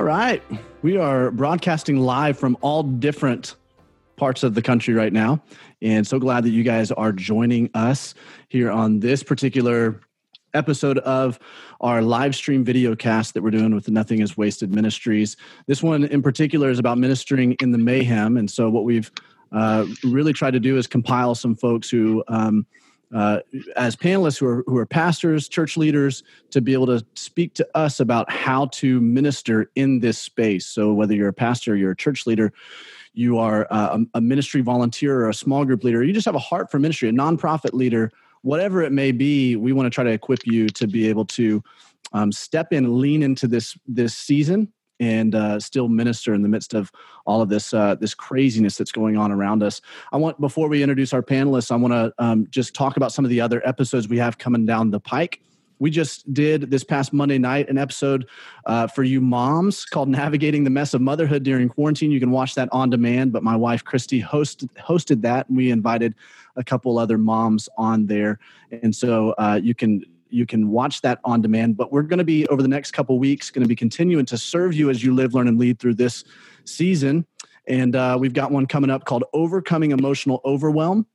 All right. We are broadcasting live from all different parts of the country right now. And so glad that you guys are joining us here on this particular episode of our live stream video cast that we're doing with the Nothing is Wasted Ministries. This one in particular is about ministering in the mayhem. And so, what we've uh, really tried to do is compile some folks who, um, uh, as panelists who are, who are pastors, church leaders, to be able to speak to us about how to minister in this space. So, whether you're a pastor, you're a church leader, you are uh, a ministry volunteer or a small group leader, you just have a heart for ministry, a nonprofit leader, whatever it may be, we want to try to equip you to be able to um, step in, lean into this this season, and uh, still minister in the midst of all of this uh, this craziness that's going on around us. I want before we introduce our panelists, I want to um, just talk about some of the other episodes we have coming down the pike we just did this past Monday night an episode uh, for you moms called "Navigating the Mess of Motherhood During Quarantine." You can watch that on demand. But my wife Christy hosted hosted that, and we invited a couple other moms on there, and so uh, you can you can watch that on demand. But we're going to be over the next couple weeks going to be continuing to serve you as you live, learn, and lead through this season. And uh, we've got one coming up called "Overcoming Emotional Overwhelm."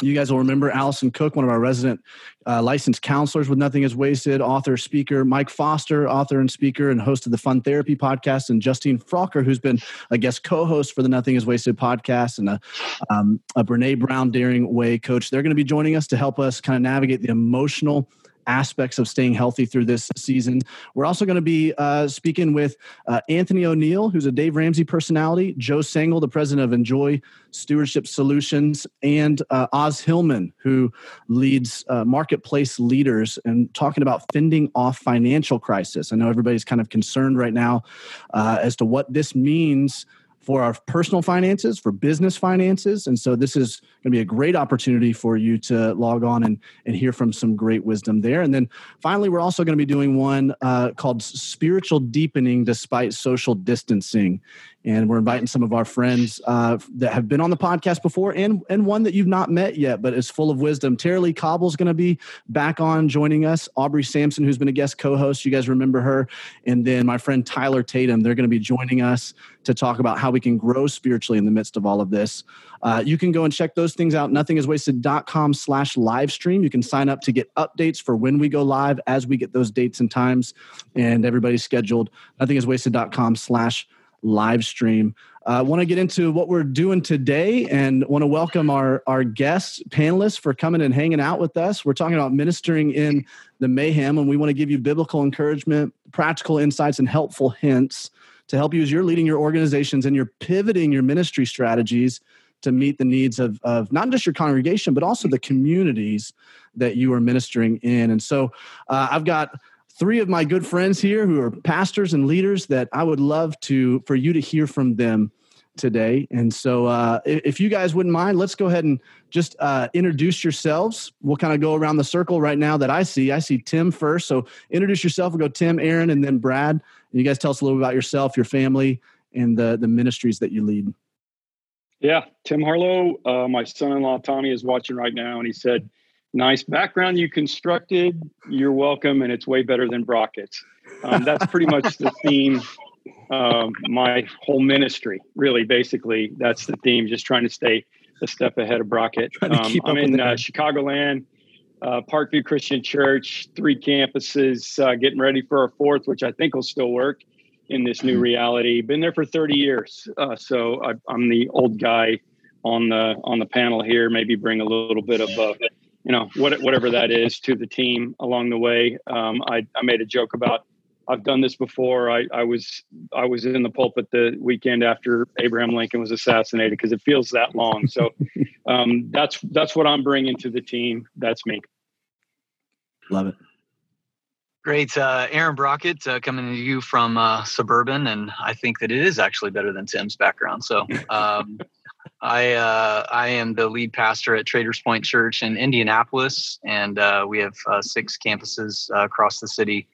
You guys will remember Allison Cook, one of our resident uh, licensed counselors with Nothing is Wasted, author, speaker, Mike Foster, author and speaker, and host of the Fun Therapy podcast, and Justine Froelker, who's been a guest co host for the Nothing is Wasted podcast, and a, um, a Brene Brown Daring Way coach. They're going to be joining us to help us kind of navigate the emotional aspects of staying healthy through this season. We're also going to be uh, speaking with uh, Anthony O'Neill, who's a Dave Ramsey personality, Joe Sangl, the president of INJOY Stewardship Solutions, and uh, Os Hillman, who leads uh, marketplace leaders and talking about fending off financial crisis. I know everybody's kind of concerned right now uh, as to what this means for our personal finances, for business finances. And so this is going to be a great opportunity for you to log on and, and hear from some great wisdom there. And then finally, we're also going to be doing one uh, called Spiritual Deepening Despite Social Distancing. And we're inviting some of our friends uh, that have been on the podcast before and and one that you've not met yet but is full of wisdom. Tara-Leigh Cobble's going to be back on joining us. Aubrey sampson who's been a guest co-host you guys remember her. And then my friend tyler tatum they're going to be joining us to talk about how we can grow spiritually in the midst of all of this. Uh, you can go and check those things out nothingiswasted.com slash live stream you can sign up to get updates for when we go live as we get those dates and times and everybody's scheduled nothingiswasted.com slash live stream. I uh, want to get into what we're doing today and want to welcome our, our guests, panelists, for coming and hanging out with us. We're talking about ministering in the mayhem, and we want to give you biblical encouragement, practical insights, and helpful hints to help you as you're leading your organizations and you're pivoting your ministry strategies to meet the needs of, of not just your congregation, but also the communities that you are ministering in. And so uh, I've got three of my good friends here who are pastors and leaders that I would love to for you to hear from them today. And so, uh, if you guys wouldn't mind, let's go ahead and just uh, introduce yourselves. We'll kind of go around the circle right now that I see. I see Tim first. So, introduce yourself. We'll go Tim, Aaron, and then Brad. And you guys tell us a little bit about yourself, your family, and the the ministries that you lead. Yeah, Tim Harlow. Uh, my son-in-law Tommy is watching right now, and he said nice background you constructed. You're welcome, and it's way better than Brockett's. Um, that's pretty much the theme. Um, my whole ministry, really, basically, that's the theme. Just trying to stay a step ahead of Brockett. Um, I'm in uh, Chicagoland, uh, Parkview Christian Church, three campuses, uh, getting ready for our fourth, which I think will still work in this new reality. Been there for 30 years, uh, so I, am the old guy on the on the panel here. Maybe bring a little bit of uh, you know what, whatever that is to the team along the way. Um, I, I made a joke about I've done this before. I, I was I was in the pulpit the weekend after Abraham Lincoln was assassinated because it feels that long. So um, that's that's what I'm bringing to the team. That's me. Love it. Great, uh, Aaron Brockett uh, coming to you from uh, suburban, and I think that it is actually better than Tim's background. So um, I uh, I am the lead pastor at Traders Point Church in Indianapolis, and uh, we have uh, six campuses uh, across the city.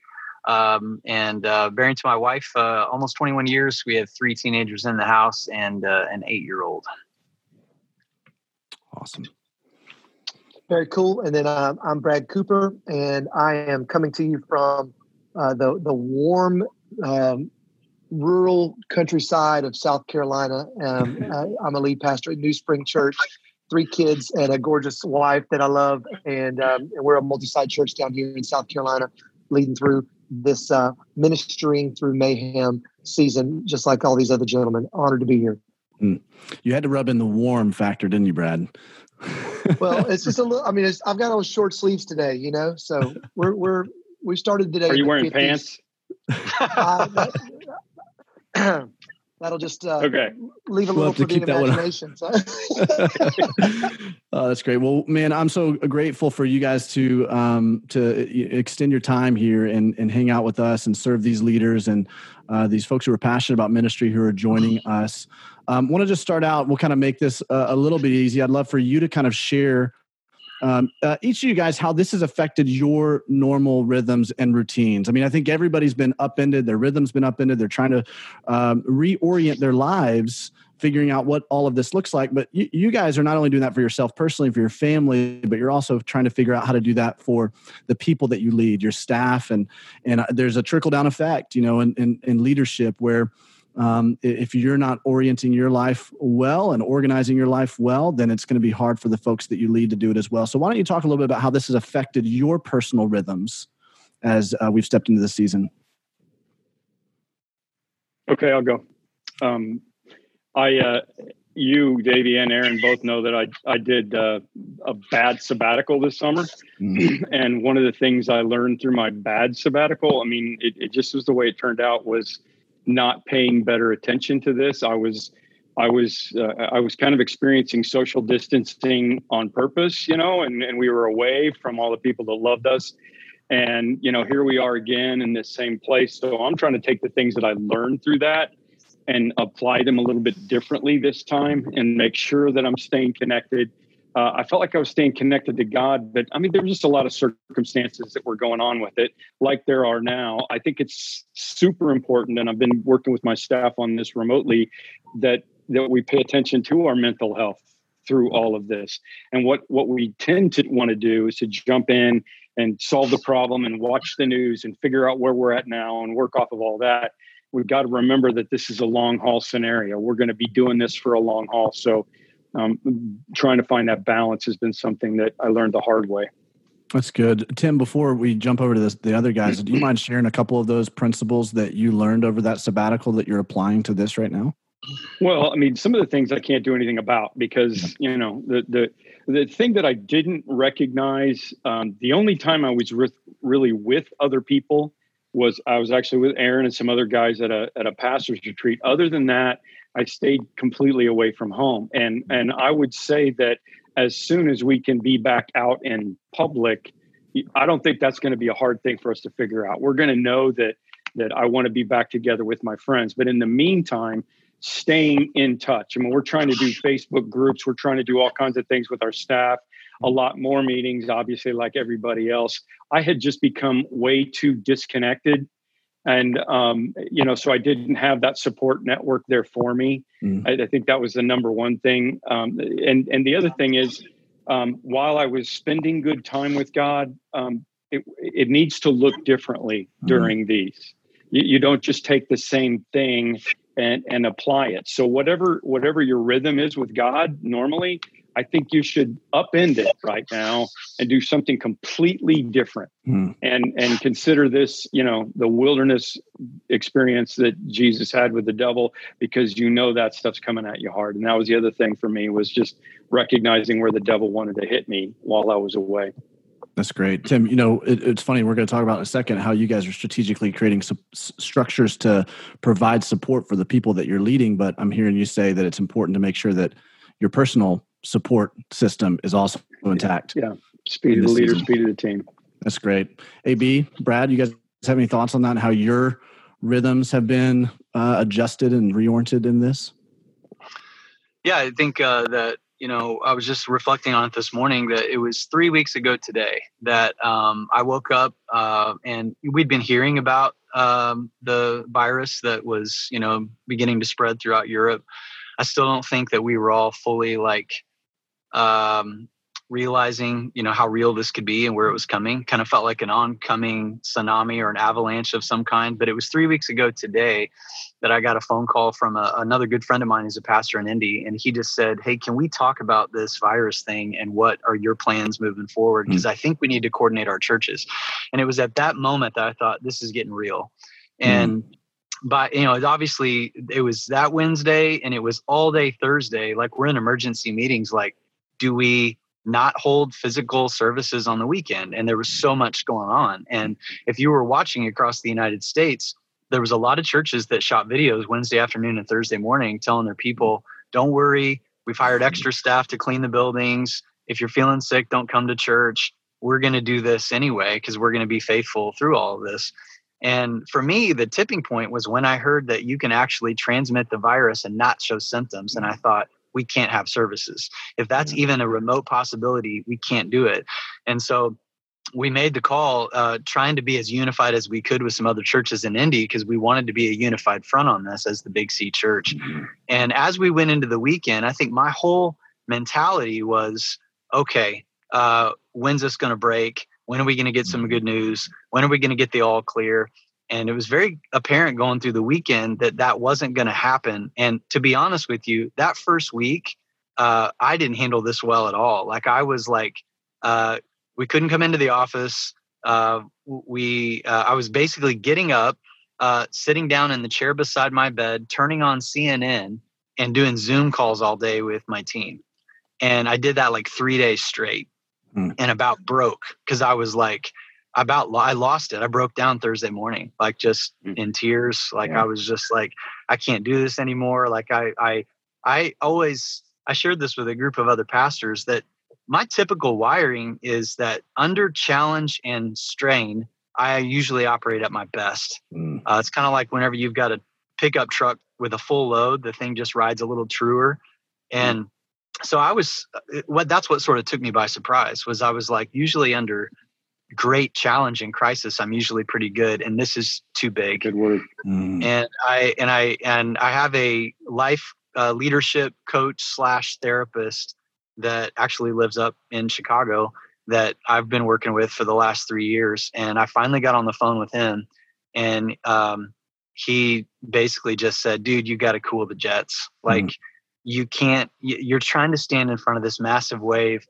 Um, and uh, married to my wife, uh, almost 21 years. We have three teenagers in the house and an eight-year-old. Awesome. Very cool. And then um, I'm Brad Cooper, and I am coming to you from the the warm um, rural countryside of South Carolina. Um, I, I'm a lead pastor at New Spring Church. Three kids and a gorgeous wife that I love, and, um, and we're a multi-site church down here in South Carolina, leading through this uh, ministering through mayhem season, just like all these other gentlemen. Honored to be here. Mm. You had to rub in the warm factor, didn't you, Brad? well, it's just a little. I mean, I've got on short sleeves today, you know. So we're we're we started today. Are you wearing 50s. pants? Uh, that, will just uh, okay. leave a we'll little for the imagination. oh, that's great. Well, man, I'm so grateful for you guys to um, to extend your time here and and hang out with us and serve these leaders and uh, these folks who are passionate about ministry who are joining us. Um, want to just start out. We'll kind of make this uh, a little bit easy. I'd love for you to kind of share um, uh, each of you guys how this has affected your normal rhythms and routines. I mean, I think everybody's been upended. Their rhythm's been upended. They're trying to um, reorient their lives figuring out what all of this looks like. But you, you, guys are not only doing that for yourself personally, for your family, but you're also trying to figure out how to do that for the people that you lead, your staff, and and uh, there's a trickle down effect, you know, in, in, in leadership where. Um, if you're not orienting your life well and organizing your life well, then it's going to be hard for the folks that you lead to do it as well. So, why don't you talk a little bit about how this has affected your personal rhythms as uh, we've stepped into the season? Okay, I'll go. Um, I, uh, you, Davey, and Aaron both know that I I did uh, a bad sabbatical this summer, mm. and one of the things I learned through my bad sabbatical, I mean, it, it just was the way it turned out, was not paying better attention to this. I was I was uh, I was kind of experiencing social distancing on purpose, you know, and, and we were away from all the people that loved us. And you know, here we are again in this same place. So I'm trying to take the things that I learned through that and apply them a little bit differently this time and make sure that I'm staying connected. Uh, I felt like I was staying connected to God, but I mean, there were just a lot of circumstances that were going on with it, like there are now. I think it's super important, and I've been working with my staff on this remotely, that that we pay attention to our mental health through all of this. And what what we tend to want to do is to jump in and solve the problem and watch the news and figure out where we're at now and work off of all that we've got to remember that this is a long haul scenario. We're going to be doing this for a long haul. So, um, trying to find that balance has been something that I learned the hard way. That's good. Tim, before we jump over to this, the other guys, do you mind sharing a couple of those principles that you learned over that sabbatical that you're applying to this right now? Well, I mean, some of the things I can't do anything about because you know the the the thing that I didn't recognize. Um, the only time I was with, really with other people was I was actually with Aaron and some other guys at a at a pastor's retreat. Other than that, I stayed completely away from home. And mm-hmm. and I would say that as soon as we can be back out in public, I don't think that's going to be a hard thing for us to figure out. We're going to know that that I want to be back together with my friends. But in the meantime, staying in touch. I mean, we're trying to do Facebook groups. We're trying to do all kinds of things with our staff a mm-hmm. lot more meetings, obviously, like everybody else. I had just become way too disconnected. And, um, you know, so I didn't have that support network there for me. Mm. I, I, think that was the number one thing. Um, and, and the other thing is, um, while I was spending good time with God, um, it, it needs to look differently mm. during these. You, you don't just take the same thing and, and apply it. So whatever whatever your rhythm is with God normally, I think you should upend it right now and do something completely different mm. and and consider this, you know, the wilderness experience that Jesus had with the devil because you know that stuff's coming at you hard. And that was the other thing for me was just recognizing where the devil wanted to hit me while I was away. That's great, Tim. You know, it, it's funny. We're going to talk about in a second how you guys are strategically creating su- structures to provide support for the people that you're leading. But I'm hearing you say that it's important to make sure that your personal support system is also intact. Yeah, speed of the leader, season. speed of the team. That's great. AB, Brad, you guys have any thoughts on that? And how your rhythms have been uh, adjusted and reoriented in this? Yeah, I think uh, that you know I was just reflecting on it this morning that it was three weeks ago today that um, I woke up uh, and we'd been hearing about um, the virus that was you know beginning to spread throughout Europe. I still don't think that we were all fully like um, realizing you know how real this could be and where it was coming. Kind of felt like an oncoming tsunami or an avalanche of some kind but it was three weeks ago today that i got a phone call from a, another good friend of mine who's a pastor in indy and he just said hey can we talk about this virus thing and what are your plans moving forward? Because mm. i think we need to coordinate our churches. And it was at that moment that i thought this is getting real. And mm but you know obviously it was that wednesday and it was all day thursday like we're in emergency meetings like do we not hold physical services on the weekend? And there was so much going on. And if you were watching across the united states there was a lot of churches that shot videos wednesday afternoon and thursday morning telling their people don't worry we've hired extra staff to clean the buildings. If you're feeling sick don't come to church. We're going to do this anyway because we're going to be faithful through all of this. And for me, the tipping point was when I heard that you can actually transmit the virus and not show symptoms. And I thought, we can't have services. If that's even a remote possibility, we can't do it. And so we made the call uh, trying to be as unified as we could with some other churches in Indy because we wanted to be a unified front on this as the Big C church. Mm-hmm. And as we went into the weekend, I think my whole mentality was okay, uh, when's this going to break? When are we going to get some good news? When are we going to get the all clear? And it was very apparent going through the weekend that that wasn't going to happen. And to be honest with you that first week uh, i didn't handle this well at all. Like i was like uh, we couldn't come into the office. Uh, we uh, i was basically getting up uh, sitting down in the chair beside my bed turning on cnn and doing zoom calls all day with my team. And i did that like three days straight mm. and about broke because i was like about I lost it. I broke down Thursday morning, like just mm. in tears. Like yeah. I was just like, I can't do this anymore. Like I, I, I always, I shared this with a group of other pastors that my typical wiring is that under challenge and strain, I usually operate at my best. Mm. Uh, it's kind of like whenever you've got a pickup truck with a full load, the thing just rides a little truer. Mm. And mm. so I was, uh, what that's what sort of took me by surprise was I was like, usually under great challenge and crisis i'm usually pretty good and this is too big good word mm. and i and i and i have a life uh, leadership coach slash therapist that actually lives up in chicago that i've been working with for the last three years and i finally got on the phone with him and um, he basically just said dude you got to cool the jets like mm. you can't you're trying to stand in front of this massive wave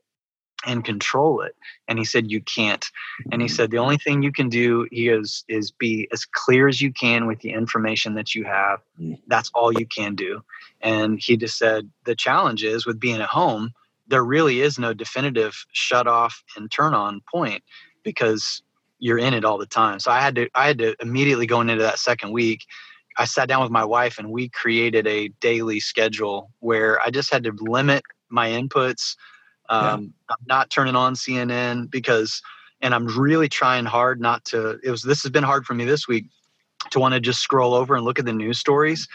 and control it. And he said you can't. And he mm-hmm. said the only thing you can do he is is be as clear as you can with the information that you have. Mm. that's all you can do. And he just said the challenge is with being at home there really is no definitive shut off and turn on point because you're in it all the time. So i had to i had to immediately going into that second week i sat down with my wife and we created a daily schedule where i just had to limit my inputs um, yeah. I'm not turning on CNN because, and I'm really trying hard not to. It was this has been hard for me this week to want to just scroll over and look at the news stories.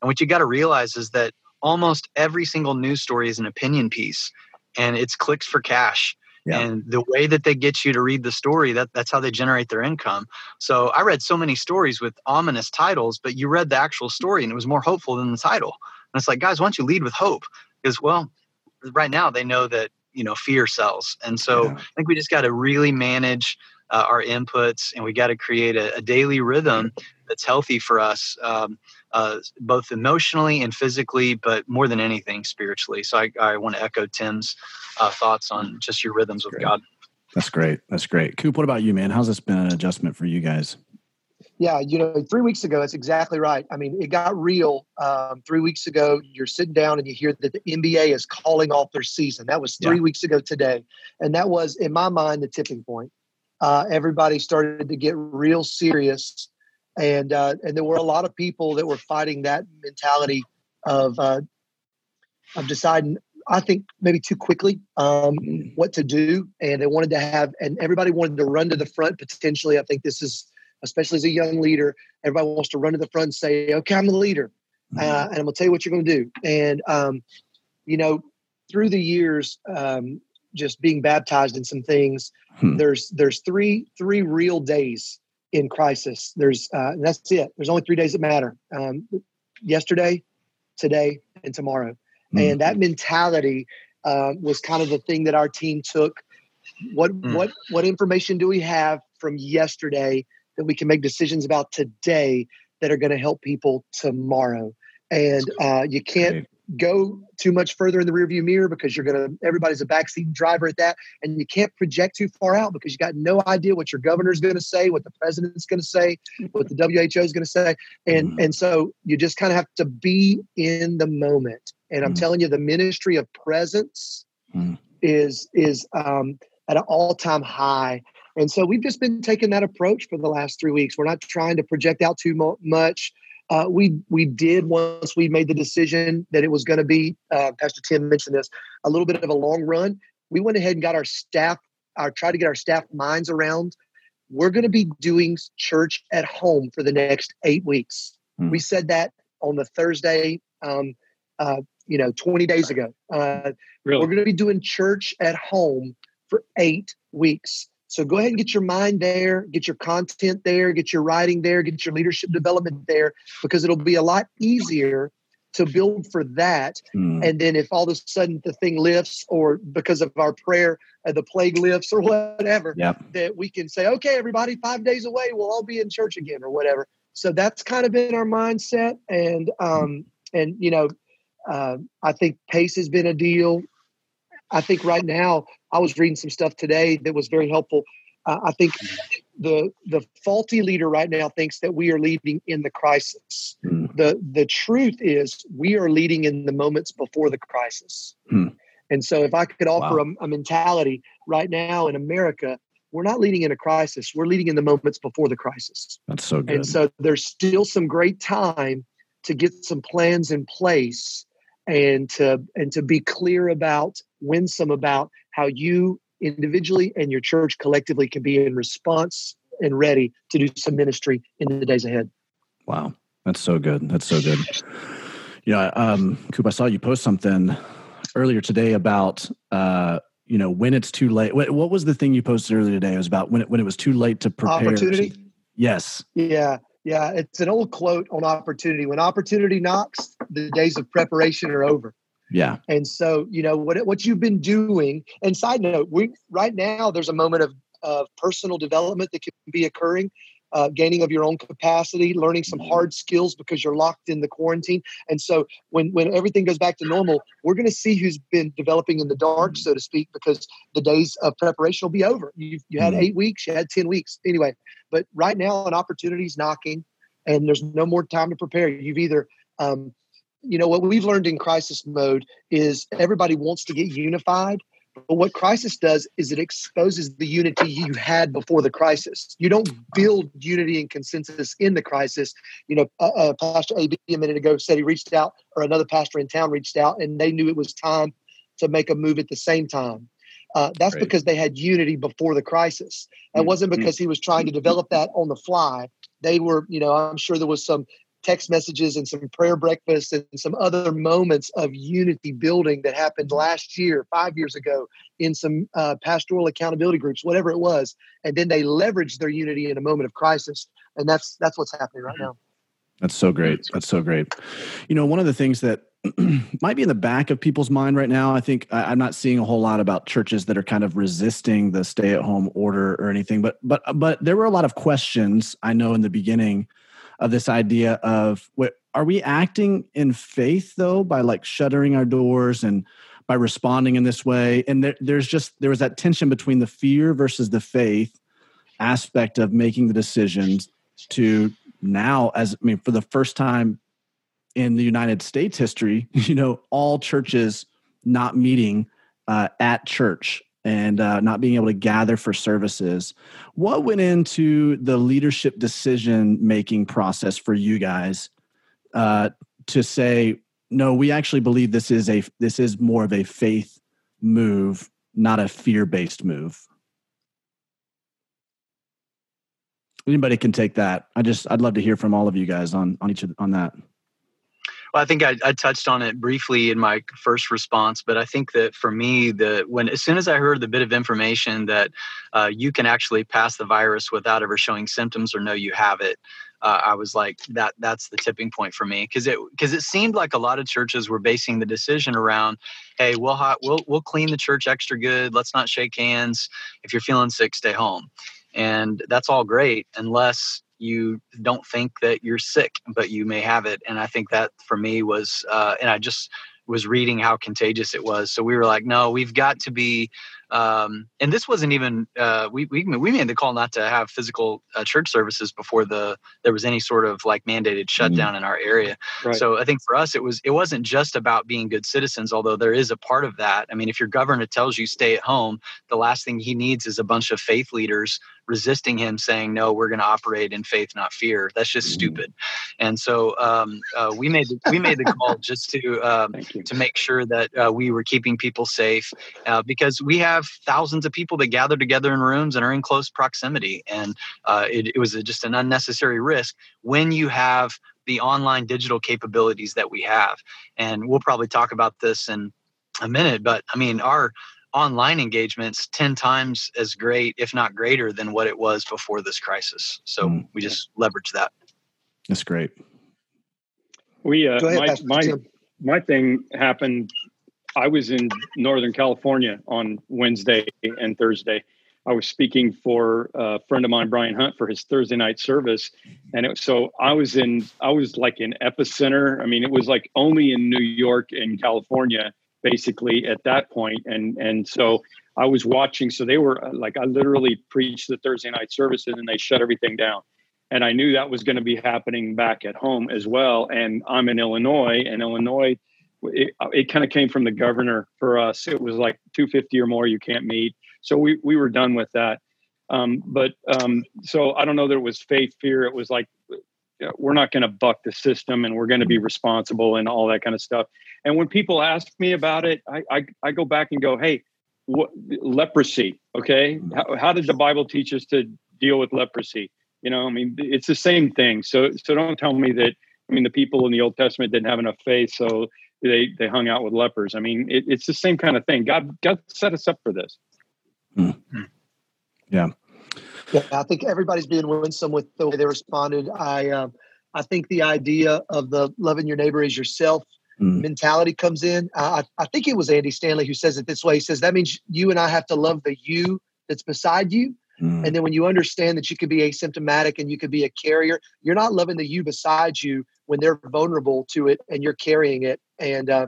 And what you got to realize is that almost every single news story is an opinion piece, and it's clicks for cash. Yeah. And the way that they get you to read the story, that, that's how they generate their income. So I read so many stories with ominous titles, but you read the actual story and it was more hopeful than the title. And it's like, guys, why don't you lead with hope? Because, well, right now they know that you know fear sells. And so yeah. i think we just got to really manage uh, our inputs and we got to create a, a, daily rhythm that's healthy for us um, uh, both emotionally and physically but more than anything spiritually. So i, I want to echo tim's uh, thoughts on just your rhythms with god. That's great. That's great. Coop what about you man? How's this been an adjustment for you guys yeah, you know, three weeks ago, that's exactly right. I mean, it got real um, three weeks ago. You're sitting down and you hear that the NBA is calling off their season. That was three yeah. weeks ago today. And that was, in my mind, the tipping point. Uh, everybody started to get real serious. And, uh, and there were a lot of people that were fighting that mentality of, uh, of deciding, I think maybe too quickly um, mm. what to do. And they wanted to have, and everybody wanted to run to the front potentially. I think this is, especially as a young leader, everybody wants to run to the front and say, okay, I'm the leader. Mm-hmm. Uh, and I'm going to tell you what you're going to do. And, um, you know, through the years, um, just being baptized in some things, hmm. there's, there's three, three real days in crisis. There's, uh, that's it. There's only three days that matter. Um, yesterday, today, and tomorrow. Mm-hmm. And that mentality uh, was kind of the thing that our team took. What mm. what what information do we have from yesterday that we can make decisions about today that are going to help people tomorrow? And uh, you can't go too much further in the rearview mirror because you're going to everybody's a backseat driver at that and you can't project too far out because you got no idea what your governor's going to say what the president's going to say what the who is going to say and mm. and so you just kind of have to be in the moment and i'm mm. telling you the ministry of presence mm. is is um, at an all-time high and so we've just been taking that approach for the last three weeks we're not trying to project out too much uh, we we did once we made the decision that it was going to be. Uh, Pastor Tim mentioned this a little bit of a long run. We went ahead and got our staff, our tried to get our staff minds around. We're going to be doing church at home for the next eight weeks. Hmm. We said that on the Thursday, um, uh, you know, 20 days ago. Uh, really? We're going to be doing church at home for eight weeks. So go ahead and get your mind there, get your content there, get your writing there, get your leadership development there, because it'll be a lot easier to build for that. Mm. And then if all of a sudden the thing lifts, or because of our prayer, uh, the plague lifts, or whatever, yep. that we can say, okay, everybody, five days away, we'll all be in church again, or whatever. So that's kind of been our mindset, and um, and you know, uh, I think pace has been a deal. I think right now I was reading some stuff today that was very helpful. Uh, I think the the faulty leader right now thinks that we are leading in the crisis. Mm. The the truth is we are leading in the moments before the crisis. Mm. And so if I could offer wow. a, a mentality right now in America, we're not leading in a crisis. We're leading in the moments before the crisis. That's so good. And so there's still some great time to get some plans in place and to and to be clear about winsome about how you individually and your church collectively can be in response and ready to do some ministry in the days ahead. Wow, that's so good. That's so good. Yeah, um, Coop, I saw you post something earlier today about uh, you know when it's too late. What, what, was the thing you posted earlier today? It was about when it when it was too late to prepare. Opportunity. Yes. Yeah, yeah. It's an old quote on opportunity. When opportunity knocks, the days of preparation are over. Yeah. And so, you know, what what you've been doing, and side note, we right now there's a moment of of personal development that can be occurring, uh, gaining of your own capacity, learning some mm-hmm. hard skills because you're locked in the quarantine. And so when when everything goes back to normal, we're going to see who's been developing in the dark, so to speak, because the days of preparation will be over. You you had mm-hmm. eight weeks, you had ten weeks, anyway. But right now, an opportunity is knocking, and there's no more time to prepare. You've either um, you know what we've learned in crisis mode is everybody wants to get unified but what crisis does is it exposes the unity you had before the crisis. You don't build unity and consensus in the crisis. You know, uh, uh, Pastor AB a minute ago said he reached out, or another pastor in town reached out, and they knew it was time to make a move at the same time. Uh, that's right. because they had unity before the crisis. That mm-hmm. wasn't because he was trying to develop that on the fly. They were, you know, I'm sure there was some text messages and some prayer breakfasts and some other moments of unity building that happened last year, five years ago, in some uh, pastoral accountability groups, whatever it was, and then they leveraged their unity in a moment of crisis, and that's that's what's happening right now. That's so great. That's so great. You know, one of the things that might be in the back of people's mind right now. I think I, am not seeing a whole lot about churches that are kind of resisting the stay-at-home order or anything, but but but there were a lot of questions I know in the beginning of this idea of what are we acting in faith though by like shuttering our doors and by responding in this way? And there, there's just there was that tension between the fear versus the faith aspect of making the decisions to now as i mean for the first time in the united states history you know all churches not meeting uh, at church and uh, not being able to gather for services. What went into the leadership decision making process for you guys uh, to say, no, we actually believe this is a this is more of a faith move, not a fear based move. Anybody can take that. I just I'd love to hear from all of you guys on on each of, on that. Well, I think I, I, touched on it briefly in my first response, but I think that for me, the when as soon as I heard the bit of information that uh, you can actually pass the virus without ever showing symptoms or know you have it, uh, I was like, that that's the tipping point for me because it because it seemed like a lot of churches were basing the decision around, hey, we'll we'll we'll clean the church extra good. Let's not shake hands. If you're feeling sick, stay home, and that's all great unless you don't think that you're sick, but you may have it. And I think that for me was, uh, and I just was reading how contagious it was. So we were like, no, we've got to be um, and this wasn't even uh, we, we we made the call not to have physical uh, church services before the there was any sort of like mandated shutdown mm-hmm. in our area. Right. So I think for us it was it wasn't just about being good citizens, although there is a part of that. I mean, if your governor tells you stay at home, the last thing he needs is a bunch of faith leaders resisting him, saying no, we're going to operate in faith, not fear. That's just mm-hmm. stupid. And so um, uh, we made the, we made the call just to um, to make sure that uh, we were keeping people safe uh, because we have have thousands of people that gather together in rooms and are in close proximity. And uh, it, it was a, just an unnecessary risk when you have the online digital capabilities that we have. And we'll probably talk about this in a minute, but I mean, our online engagements 10 times as great, if not greater, than what it was before this crisis. So mm. we just leverage that. That's great. We, uh, ahead, my, my, my thing happened I was in Northern California on Wednesday and Thursday. I was speaking for a friend of mine, Brian Hunt, for his Thursday night service, and it, so I was in. I was like in epicenter. I mean, it was like only in New York and California, basically at that point, and and so I was watching. So they were like, I literally preached the Thursday night services, and they shut everything down. And I knew that was going to be happening back at home as well. And I'm in Illinois, and Illinois it, it kind of came from the governor for us. It was like 250 or more you can't meet. So we, we were done with that. Um, but um, so I don't know that it was faith, fear. It was like, we're not going to buck the system and we're going to be responsible and all that kind of stuff. And when people ask me about it, I, I, I go back and go, hey, what, leprosy, okay? How, how did the Bible teach us to deal with leprosy? You know, I mean, it's the same thing. So, so don't tell me that. I mean, the people in the Old Testament didn't have enough faith, so they they hung out with lepers. I mean, it, it's the same kind of thing. God God set us up for this. Mm-hmm. Yeah. Yeah, I think everybody's being winsome with the way they responded. I um, I think the idea of the loving your neighbor as yourself mm. mentality comes in. I, I think it was Andy Stanley who says it this way. He says that means you and I have to love the you that's beside you. Mm. And then when you understand that you could be asymptomatic and you could be a carrier, you're not loving the you beside you when they're vulnerable to it and you're carrying it and uh,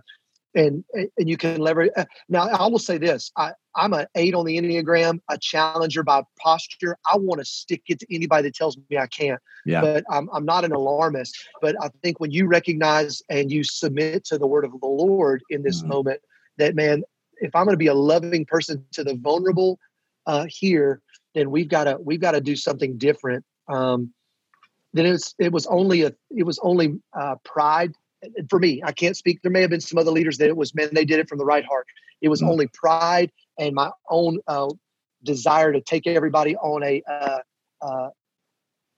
and and you can leverage. Uh, now, I will say this: I, I'm an eight on the enneagram, a challenger by posture. I want to stick it to anybody that tells me I can't. Yeah. But I'm I'm not an alarmist. But I think when you recognize and you submit to the word of the Lord in this mm-hmm. moment, that man, if I'm going to be a loving person to the vulnerable uh, here, then we've got to we've got to do something different. Um, then it was it was only a it was only uh, pride for me. I can't speak. There may have been some other leaders that it was man they did it from the right heart. It was mm-hmm. only pride and my own uh, desire to take everybody on a uh, uh,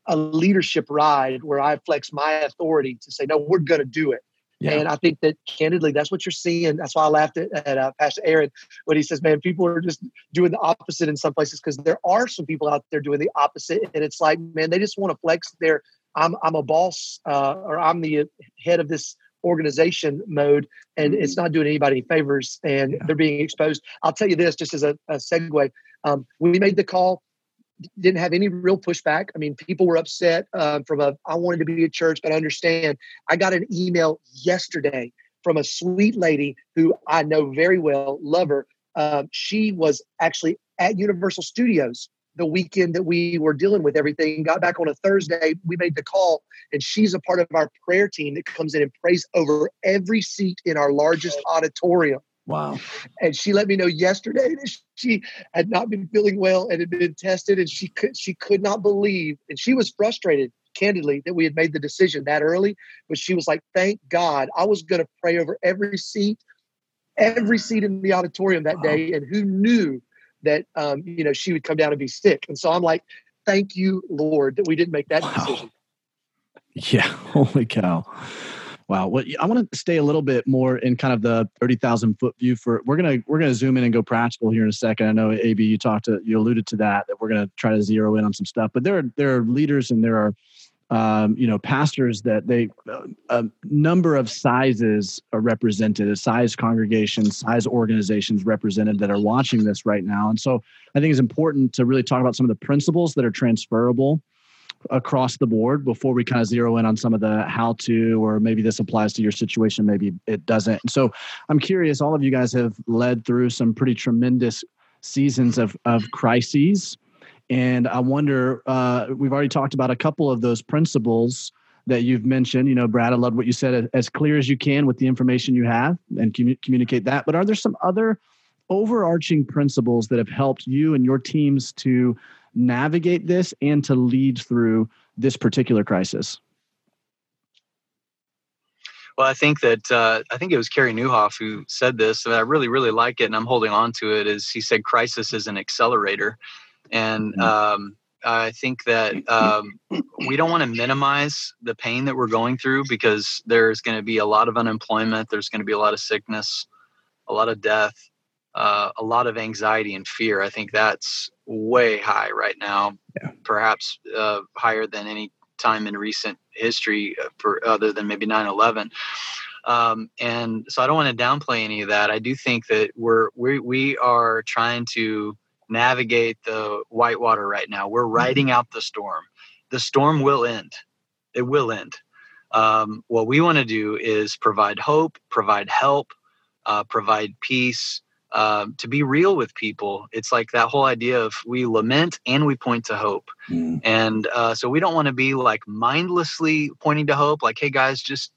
a leadership ride where I flex my authority to say no, we're going to do it. Yeah. And I think that candidly, that's what you're seeing. That's why I laughed at, at uh, Pastor Aaron when he says, "Man, people are just doing the opposite in some places because there are some people out there doing the opposite, and it's like, man, they just want to flex their I'm I'm a boss uh, or I'm the head of this organization mode, and it's mm-hmm. not doing anybody any favors, and yeah. they're being exposed. I'll tell you this, just as a, a segue, um, we made the call didn't have any real pushback. I mean, people were upset uh, from a, I wanted to be a church, but I understand. I got an email yesterday from a sweet lady who I know very well, love her. Um, she was actually at Universal Studios the weekend that we were dealing with everything. Got back on a Thursday, we made the call, and she's a part of our prayer team that comes in and prays over every seat in our largest auditorium. Wow. And she let me know yesterday that she had not been feeling well and had been tested and she could she could not believe and she was frustrated candidly that we had made the decision that early but she was like thank God I was going to pray over every seat every seat in the auditorium that wow. day and who knew that um, you know she would come down and be sick and so I'm like thank you Lord that we didn't make that wow. decision yeah holy cow Wow. Well, I want to stay a little bit more in kind of the thirty thousand foot view. For we're gonna we're gonna zoom in and go practical here in a second. I know AB, you talked to you alluded to that that we're gonna try to zero in on some stuff. But there are there are leaders and there are um, you know pastors that they a number of sizes are represented a size congregations size organizations represented that are watching this right now. And so i think it's important to really talk about some of the principles that are transferable across the board before we kind of zero in on some of the how to or maybe this applies to your situation maybe it doesn't. So i'm curious all of you guys have led through some pretty tremendous seasons of of crises and I wonder, uh, we've already talked about a couple of those principles that you've mentioned. You know, Brad, I love what you said, as clear as you can with the information you have and commu- communicate that. But are there some other overarching principles that have helped you and your teams to navigate this and to lead through this particular crisis? Well, I think that uh, I think it was Carey Nieuwhof who said this, and I really, really like it, and I'm holding on to it. Is he said, "Crisis is an accelerator," and mm-hmm. um, I think that um, we don't want to minimize the pain that we're going through because there's going to be a lot of unemployment, there's going to be a lot of sickness, a lot of death, uh, a lot of anxiety and fear. I think that's way high right now, yeah. perhaps uh, higher than any time in recent history, uh, for other than maybe 9 11. Um, and so I don't want to downplay any of that. I do think that we're we we are trying to navigate the whitewater right now. We're mm-hmm. riding out the storm. The storm will end. It will end. Um, what we want to do is provide hope, provide help, uh, provide peace, um, to be real with people. It's like that whole idea of we lament and we point to hope. Mm. And uh, so we don't want to be like mindlessly pointing to hope, like, hey guys, just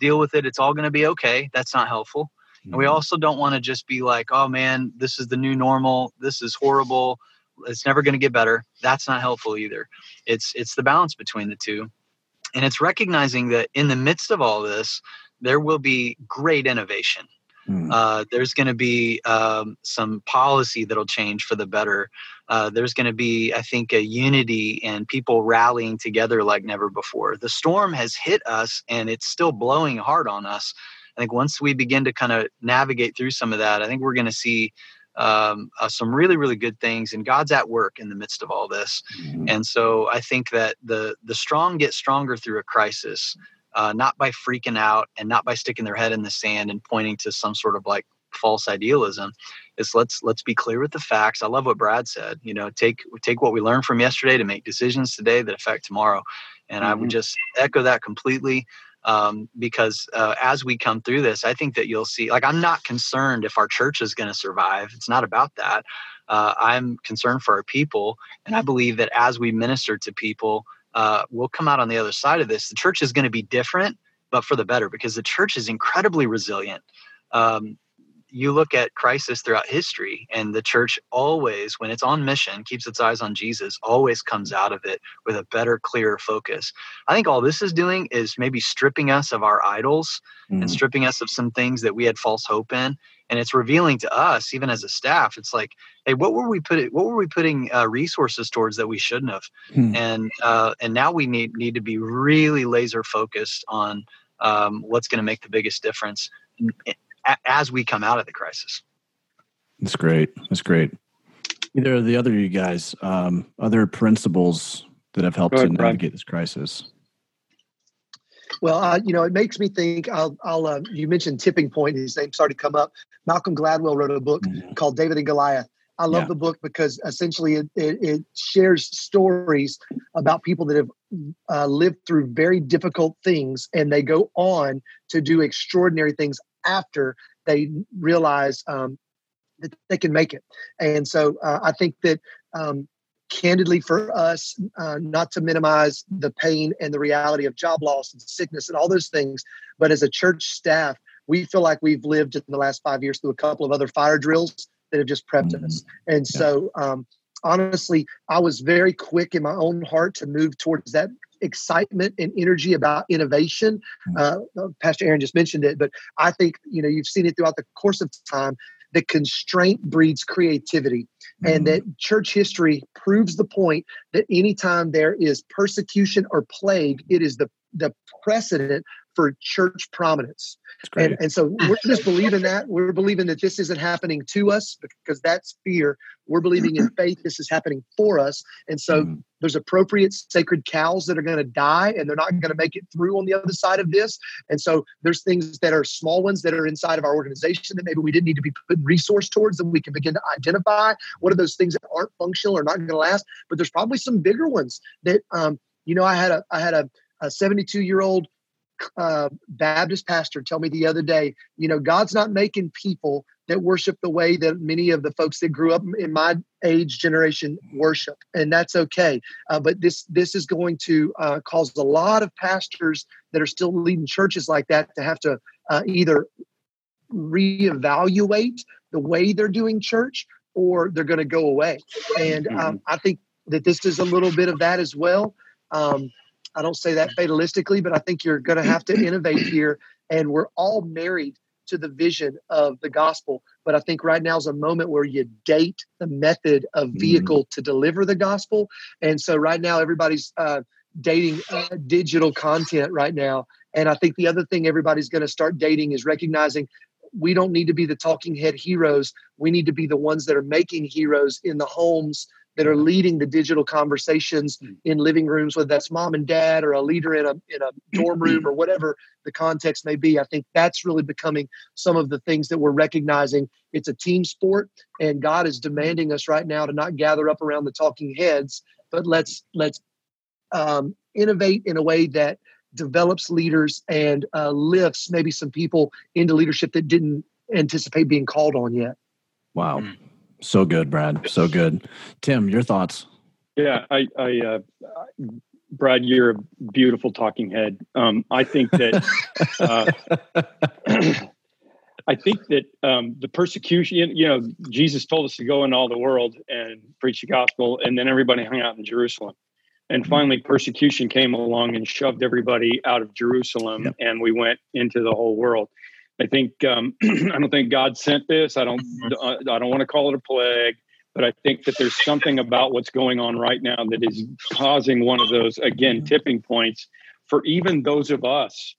deal with it. It's all going to be okay. That's not helpful. And we mm-hmm. also don't want to just be like, oh man, this is the new normal. This is horrible. It's never going to get better. That's not helpful either. It's it's the balance between the two. And it's recognizing that in the midst of all this, there will be great innovation. Mm. Uh, there's going to be um, some policy that'll change for the better. Uh, there's going to be, I think, a unity and people rallying together like never before. The storm has hit us and it's still blowing hard on us. I think once we begin to kind of navigate through some of that, I think we're going to see um, uh, some really really good things and god's at work in the midst of all this mm-hmm. and so i think that the the strong get stronger through a crisis uh, not by freaking out and not by sticking their head in the sand and pointing to some sort of like false idealism is let's let's be clear with the facts i love what brad said you know take take what we learned from yesterday to make decisions today that affect tomorrow and mm-hmm. i would mm-hmm. just echo that completely um, because uh, as we come through this, I think that you'll see. Like, I'm not concerned if our church is going to survive. It's not about that. Uh, I'm concerned for our people, and I believe that as we minister to people, uh, we'll come out on the other side of this. The church is going to be different, but for the better, because the church is incredibly resilient. Um, you look at crisis throughout history and the church always when it's on mission keeps its eyes on jesus always comes out of it with a better clearer focus i think all this is doing is maybe stripping us of our idols mm. and stripping us of some things that we had false hope in and it's revealing to us even as a staff it's like hey what were we putting what were we putting uh, resources towards that we shouldn't have mm. and uh, and now we need need to be really laser focused on um, what's going to make the biggest difference as we come out of the crisis. That's great. That's great. Either of the other you guys, um, other principles that have helped ahead, to navigate Brian. this crisis. Well, uh, you know, it makes me think. I'll, I'll uh, you mentioned tipping point. His name started to come up. Malcolm Gladwell wrote a book mm-hmm. called David and Goliath. I love yeah. the book because essentially it, it, it, shares stories about people that have uh, lived through very difficult things and they go on to do extraordinary things after they realize um, that they can make it. And so uh, I think that um, candidly for us, uh, not to minimize the pain and the reality of job loss and sickness and all those things, but as a church staff, we feel like we've lived in the last five years through a couple of other fire drills that have just prepped mm-hmm. us. And yeah. so, um, honestly, I was very quick in my own heart to move towards that excitement and energy about innovation. Hmm. Uh, uh, Pastor Aaron just mentioned it, but I think you know you've seen it throughout the course of time. that constraint breeds creativity, mm-hmm. and that church history proves the point that anytime there is persecution or plague, it is the the precedent for church prominence. And, and so we're just believing that. We're believing that this isn't happening to us because that's fear. We're believing in faith this is happening for us. And so mm. there's appropriate sacred cows that are going to die and they're not going to make it through on the other side of this. And so there's things that are small ones that are inside of our organization that maybe we didn't need to be putting resource towards that we can begin to identify. What are those things that aren't functional or not going to last? But there's probably some bigger ones that, um, you know, I had a I had a, a 72 year old uh, Baptist pastor tell me the other day, you know, God's not making people that worship the way that many of the folks that grew up in my age generation worship, and that's okay. Uh, but this this is going to uh, cause a lot of pastors that are still leading churches like that to have to uh, either reevaluate the way they're doing church or they're going to go away. And um, mm-hmm. I think that this is a little bit of that as well. Um, I don't say that fatalistically, but I think you're going to have to innovate here. And we're all married to the vision of the gospel. But I think right now is a moment where you date the method of mm. vehicle mm. to deliver the gospel. And so right now, everybody's uh, dating uh, digital content right now. And I think the other thing everybody's going to start dating is recognizing we don't need to be the talking head heroes. We need to be the ones that are making heroes in the homes that are leading the digital conversations hmm. in living rooms, whether that's mom and dad or a leader in a in a dorm room or whatever the context may be. I think that's really becoming some of the things that we're recognizing. It's a team sport, and God is demanding us right now to not gather up around the talking heads, but let's let's um, innovate in a way that develops leaders and uh, lifts maybe some people into leadership that didn't anticipate being called on yet. Wow. Mm. So good, Brad. So good. Tim, your thoughts? Yeah, I, I uh, Brad, you're a beautiful talking head. Um, I think that, uh, I think that um, the persecution, you know, Jesus told us to go into all the world and preach the gospel, and then everybody hung out in Jerusalem. And finally, persecution came along and shoved everybody out of Jerusalem, yep. and we went into the whole world. I think um, I don't think God sent this. I don't mm-hmm. I don't want to call it a plague, but I think that there's something about what's going on right now that is causing one of those again mm-hmm. tipping points for even those of us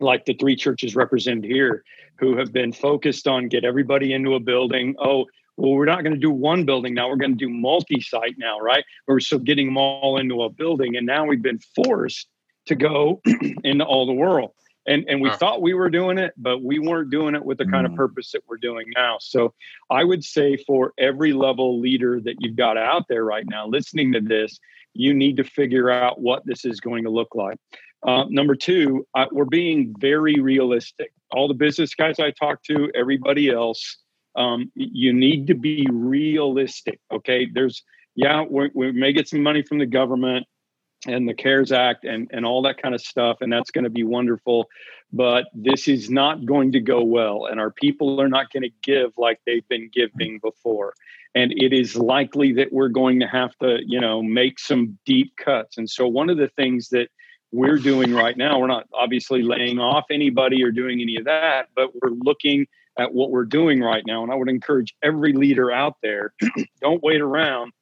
like the three churches represented here who have been focused on get everybody into a building. Oh, well, we're not going to do one building now. We're going to do multi-site now, right? We're still getting them all into a building, and now we've been forced to go into all the world and and we thought we were doing it but we weren't doing it with the kind mm. of purpose that we're doing now. So i would say for every level leader that you've got out there right now listening to this you need to figure out what this is going to look like. Uh, number two uh, we're being very realistic. All the business guys i talk to everybody else um, you need to be realistic okay? There's yeah we may get some money from the government and the CARES Act and, and all that kind of stuff. And that's going to be wonderful. But this is not going to go well. And our people are not going to give like they've been giving before. And it is likely that we're going to have to, you know, make some deep cuts. And so one of the things that we're doing right now, we're not obviously laying off anybody or doing any of that, but we're looking at what we're doing right now. And I would encourage every leader out there, don't wait around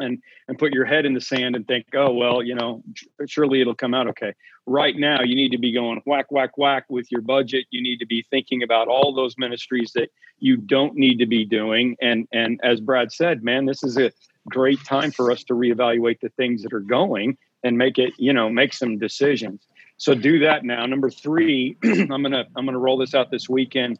and and put your head in the sand and think oh well you know surely it'll come out okay. Right now you need to be going whack whack whack with your budget. You need to be thinking about all those ministries that you don't need to be doing. And and as brad said man this is a great time for us to reevaluate the things that are going and make it you know make some decisions. So do that now. Number three i'm gonna i'm gonna roll this out this weekend.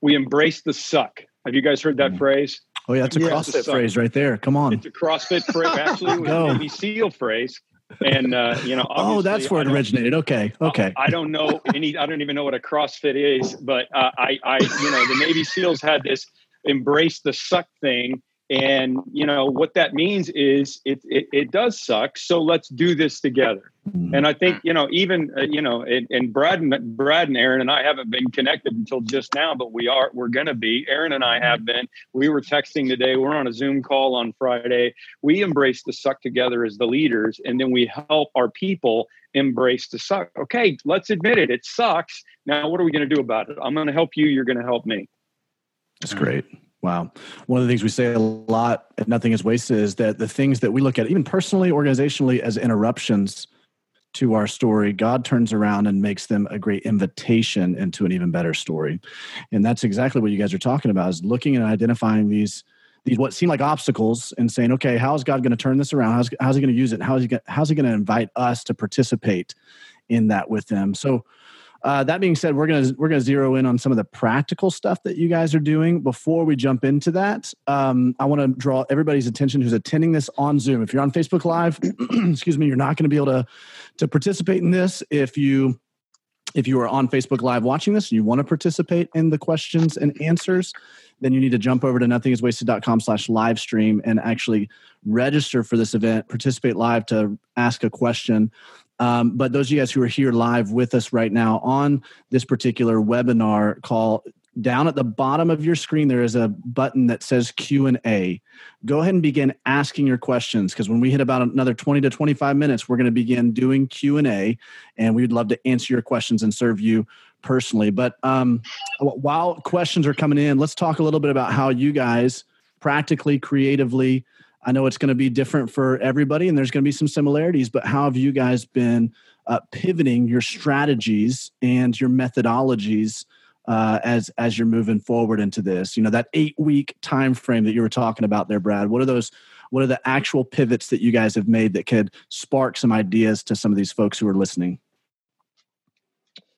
We embrace the suck. Have you guys heard that mm. phrase Oh yeah, it's a yeah, CrossFit phrase right there. Come on. It's a CrossFit phrase. Actually, it was Navy SEAL phrase. And uh, you know, oh, that's where it originated. Okay, okay. I, I, don't know any. I don't even know what a CrossFit is, but uh, I, I, you know, the Navy SEALs had this embrace the suck thing, and you know what that means is it, it, it does suck so let's do this together. Mm-hmm. and i think you know even uh, you know and, and brad and brad and aaron and i haven't been connected until just now but we are we're gonna be. Aaron and i have been. We were texting today. We're on a zoom call on friday. We embrace the suck together as the leaders and then we help our people embrace the suck. Okay let's admit it. It sucks. Now what are we going to do about it? I'm going to help you. You're going to help me. That's great Wow. One of the things we say a lot at Nothing is Wasted is that the things that we look at, even personally, organizationally, as interruptions to our story, God turns around and makes them a great invitation into an even better story. And that's exactly what you guys are talking about is looking and identifying these these what seem like obstacles and saying, okay, how is God going to turn this around? How's, how's he going to use it? How is he, how's he going to invite us to participate in that with them? So uh, that being said, we're gonna we're gonna zero in on some of the practical stuff that you guys are doing. Before we jump into that, um, I want to draw everybody's attention who's attending this on Zoom. If you're on Facebook Live, excuse me, you're not going to be able to to participate in this. If you if you are on Facebook Live watching this, and you want to participate in the questions and answers, then you need to jump over to nothingiswasted.com slash live stream and actually register for this event, participate live to ask a question. Um, but those of you guys who are here live with us right now on this particular webinar call, down at the bottom of your screen there is a button that says q&a go ahead and begin asking your questions because when we hit about another 20 to 25 minutes we're going to begin doing q&a and we'd love to answer your questions and serve you personally. But um, while questions are coming in let's talk a little bit about how you guys practically creatively I know it's going to be different for everybody and there's going to be some similarities, but how have you guys been uh, pivoting your strategies and your methodologies uh, as as you're moving forward into this? You know, that eight week time frame that you were talking about there, Brad. What are those? What are the actual pivots that you guys have made that could spark some ideas to some of these folks who are listening?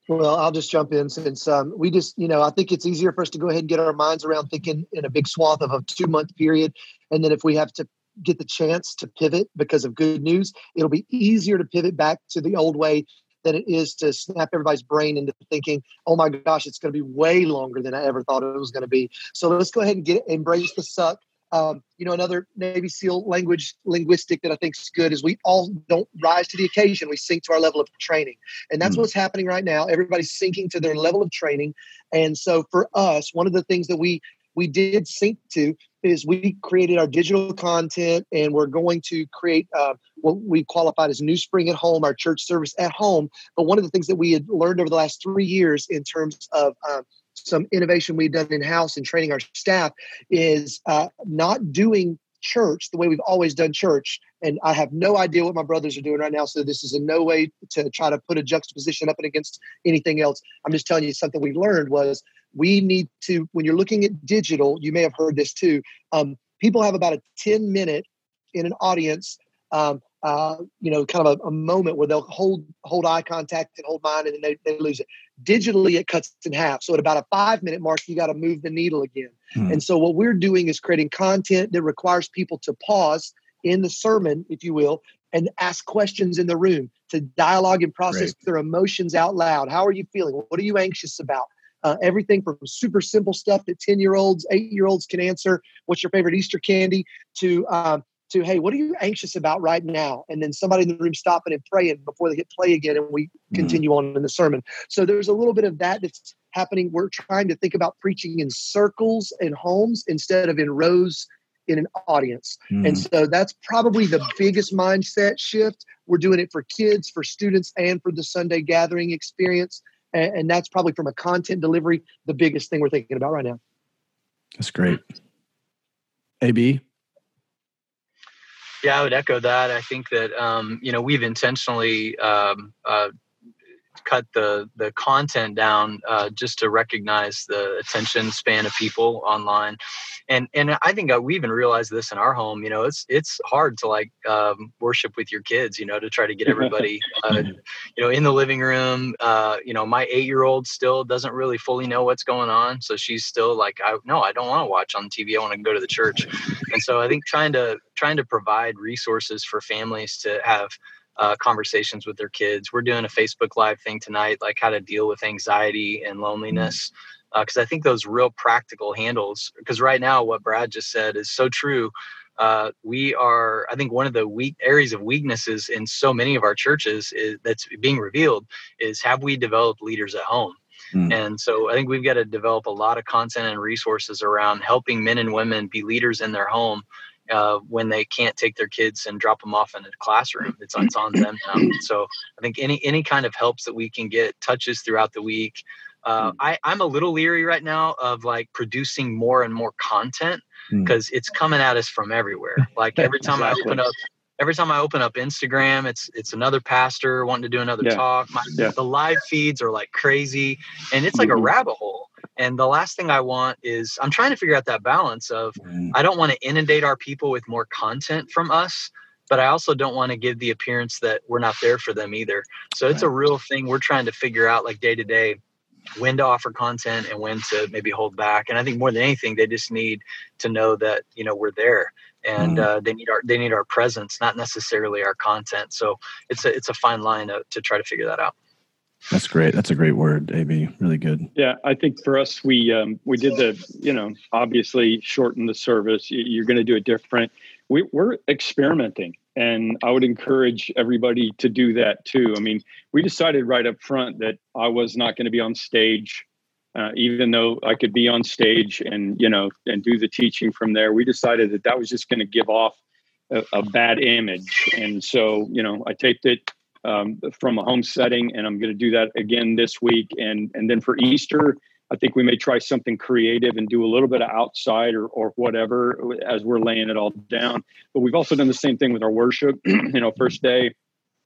Well, I'll just jump in since um, we just, you know, I think it's easier for us to go ahead and get our minds around thinking in a big swath of a two month period. And then if we have to get the chance to pivot because of good news, it'll be easier to pivot back to the old way than it is to snap everybody's brain into thinking, oh my gosh, it's going to be way longer than I ever thought it was going to be. So let's go ahead and get embrace the suck um, you know, another Navy SEAL language linguistic that I think is good is we all don't rise to the occasion. We sink to our level of training, and that's mm. what's happening right now. Everybody's sinking to their level of training, and so for us, one of the things that we we did sink to is we created our digital content, and we're going to create uh, what we qualified as NewSpring at Home, our church service at home. But one of the things that we had learned over the last three years in terms of um, some innovation we've done in house and training our staff is uh, not doing church the way we've always done church. And I have no idea what my brothers are doing right now. So this is in no way to try to put a juxtaposition up and against anything else. I'm just telling you something we learned was we need to, when you're looking at digital, you may have heard this too. Um, people have about a 10 minute in an audience um, uh, you know, kind of a, a, moment where they'll hold hold eye contact and hold mine, and then they, they lose it. Digitally, it cuts in half. So at about a five minute mark, you got to move the needle again. Hmm. And so what we're doing is creating content that requires people to pause in the sermon, if you will, and ask questions in the room to dialogue and process right. their emotions out loud. How are you feeling? What are you anxious about? Uh, everything from super simple stuff that 10 year olds, eight year olds can answer. What's your favorite Easter candy? To um, to, hey, what are you anxious about right now? And then somebody in the room stopping and praying before they hit play again and we mm-hmm. continue on in the sermon. So there's a little bit of that that's happening. We're trying to think about preaching in circles in homes instead of in rows in an audience. Mm-hmm. And so that's probably the biggest mindset shift. We're doing it for kids, for students, and for the Sunday gathering experience. And, and that's probably from a content delivery, the biggest thing we're thinking about right now. That's great. AB, yeah, I would echo that. I think that um, you know we've intentionally um, uh, cut the the content down uh, just to recognize the attention span of people online. And and i think uh, we even realized this in our home you know it's it's hard to like um, worship with your kids you know to try to get everybody uh, you know in the living room. Uh, you know my eight year old still doesn't really fully know what's going on so she's still like i no i don't want to watch on tv i want to go to the church. And so i think trying to trying to provide resources for families to have uh, conversations with their kids. We're doing a Facebook Live thing tonight, like how to deal with anxiety and loneliness. Because uh, I think those real practical handles, because right now, what Brad just said is so true. Uh, we are, I think, one of the weak areas of weaknesses in so many of our churches is, that's being revealed is have we developed leaders at home? Mm. And so I think we've got to develop a lot of content and resources around helping men and women be leaders in their home uh, when they can't take their kids and drop them off in a classroom. It's, it's on them now. So I think any any kind of helps that we can get, touches throughout the week. Uh, hmm. I, I'm a little leery right now of like producing more and more content because mm. it's coming at us from everywhere. Like every time exactly. I open up every time I open up Instagram, it's it's another pastor wanting to do another yeah. talk. My, yeah. The live feeds are like crazy, and it's like mm-hmm. a rabbit hole. And the last thing I want is I'm trying to figure out that balance of mm. I don't want to inundate our people with more content from us, but I also don't want to give the appearance that we're not there for them either. So it's a real thing we're trying to figure out like day to day when to offer content and when to maybe hold back. And I think more than anything, they just need to know that you know we're there and mm. uh, they need our they need our presence, not necessarily our content. So it's a it's a fine line to, to try to figure that out. That's great. That's a great word, AB. Really good. Yeah, I think for us, we um, we did the you know obviously shorten the service. You're going to do it different. We, we're experimenting, and I would encourage everybody to do that too. I mean, we decided right up front that I was not going to be on stage, uh, even though I could be on stage and you know and do the teaching from there. We decided that that was just going to give off a, a bad image, and so you know I taped it um, from a home setting, and I'm going to do that again this week. And and then for Easter, I think we may try something creative and do a little bit of outside or or whatever as we're laying it all down. But we've also done the same thing with our worship. you know, first day,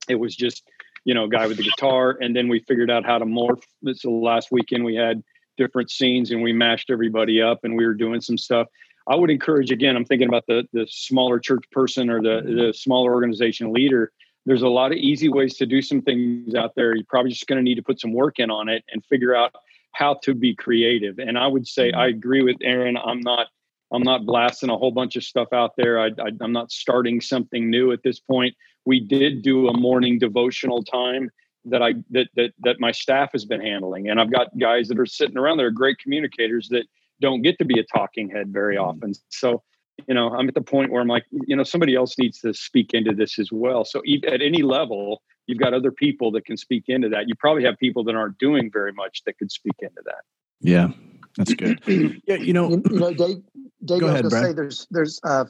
it was just you know guy with the guitar, and then we figured out how to morph. This the last weekend we had different scenes, and we mashed everybody up, and we were doing some stuff. I would encourage again. I'm thinking about the the smaller church person or the the smaller organization leader there's a lot of easy ways to do some things out there. You're probably just going to need to put some work in on it and figure out how to be creative. And I would say I mm-hmm. agree with Aaron. I'm not I'm not blasting a whole bunch of stuff out there. I, I, I'm not starting something new at this point. We did do a morning devotional time that I that that that my staff has been handling, and I've got guys that are sitting around. They're great communicators that don't get to be a talking head very mm-hmm. often. So you know i'm at the point where i'm like you know somebody else needs to speak into this as well. So at any level you've got other people that can speak into that. You probably have people that aren't doing very much that could speak into that. Yeah that's good. Yeah you know you, you know dave dave go I was ahead, say there's there's uh,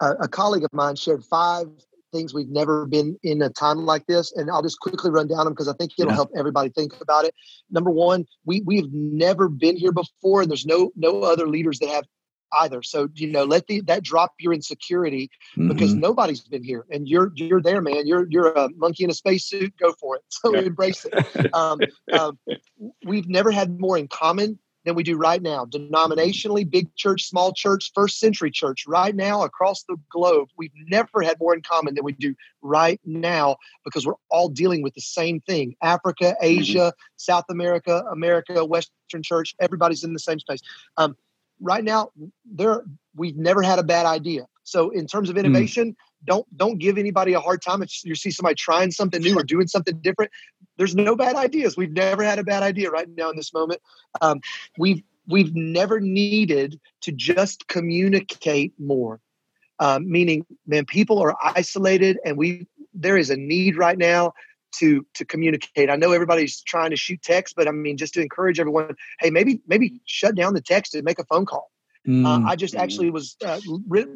a, a colleague of mine shared five things we've never been in a time like this and i'll just quickly run down them because i think it'll yeah. help everybody think about it. Number one we we've never been here before and there's no no other leaders that have either. So you know, let the that drop your insecurity mm-hmm. because nobody's been here, and you're you're there, man. You're you're a monkey in a spacesuit. Go for it. So embrace it. Um, um, we've never had more in common than we do right now. Denominationally, big church, small church, first century church. Right now, across the globe, we've never had more in common than we do right now because we're all dealing with the same thing. Africa, mm-hmm. Asia, mm-hmm. South America, America, Western church. Everybody's in the same space. Um, right now there we've never had a bad idea. So in terms of hmm. innovation mm. don't don't give anybody a hard time. If you see somebody trying something new or doing something different. There's no bad ideas. We've never had a bad idea right now in this moment. Um, we've we've never needed to just communicate more. Um, meaning man people are isolated and we there is a need right now to to communicate. I know everybody's trying to shoot text, but I mean just to encourage everyone, hey, maybe maybe shut down the text and make a phone call. Mm. Uh, I just actually was uh,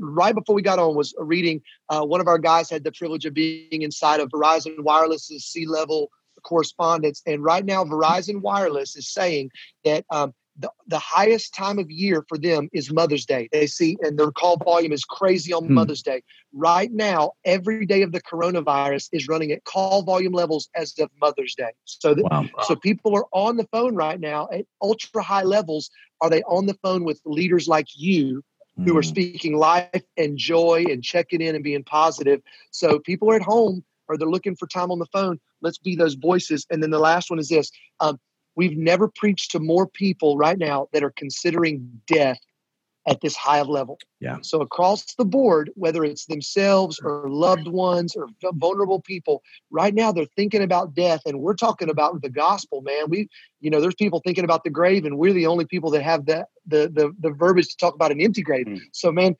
right before we got on was reading. Uh, one of our guys had the privilege of being inside of Verizon Wireless's C level correspondence, and right now Verizon Wireless is saying that um, the, the highest time of year for them is Mother's Day. They see, and their call volume is crazy on hmm. Mother's Day. Right now, every day of the coronavirus is running at call volume levels as of Mother's Day. So, wow. so people are on the phone right now at ultra high levels. Are they on the phone with leaders like you who are hmm. speaking life and joy and checking in and being positive? So people are at home or they're looking for time on the phone. Let's be those voices. And then the last one is this. Um, We've never preached to more people right now that are considering death at this high of level. Yeah. So across the board, whether it's themselves or loved ones or vulnerable people, right now they're thinking about death, and we're talking about the gospel, man. We, you know, there's people thinking about the grave, and we're the only people that have that the the the verbiage to talk about an empty grave. Mm. So, man,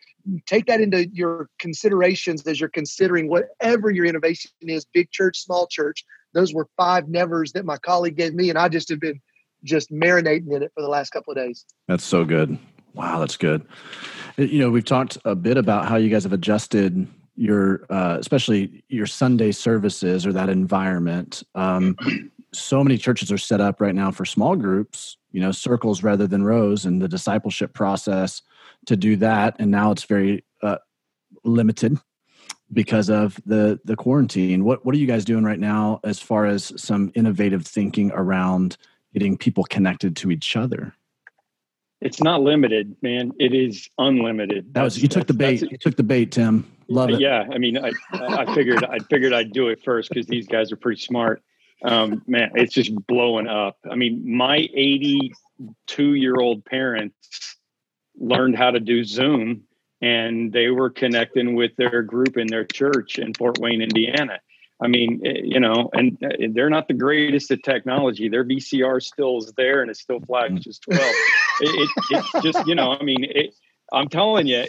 take that into your considerations as you're considering whatever your innovation is, big church, small church those were five nevers that my colleague gave me, and I just have been just marinating in it for the last couple of days. That's so good. Wow, that's good. You know, we've talked a bit about how you guys have adjusted your, uh, especially your Sunday services or that environment. Um, so many churches are set up right now for small groups, you know, circles rather than rows, and the discipleship process to do that. And now it's very uh, limited because of the the quarantine. What what are you guys doing right now as far as some innovative thinking around getting people connected to each other? It's not limited, man. It is unlimited. That was you took the bait. You took the bait, Tim. Love it. Yeah, I mean, I I figured I figured I'd do it first because these guys are pretty smart. Um, man, it's just blowing up. I mean, my 82 year old parents learned how to do Zoom, and they were connecting with their group in their church in Fort Wayne, Indiana. I mean, eh, you know, and eh, they're not the greatest at technology. Their VCR still is there and it still flashes 12. it, it, it's just, you know, I mean, it, I'm telling you,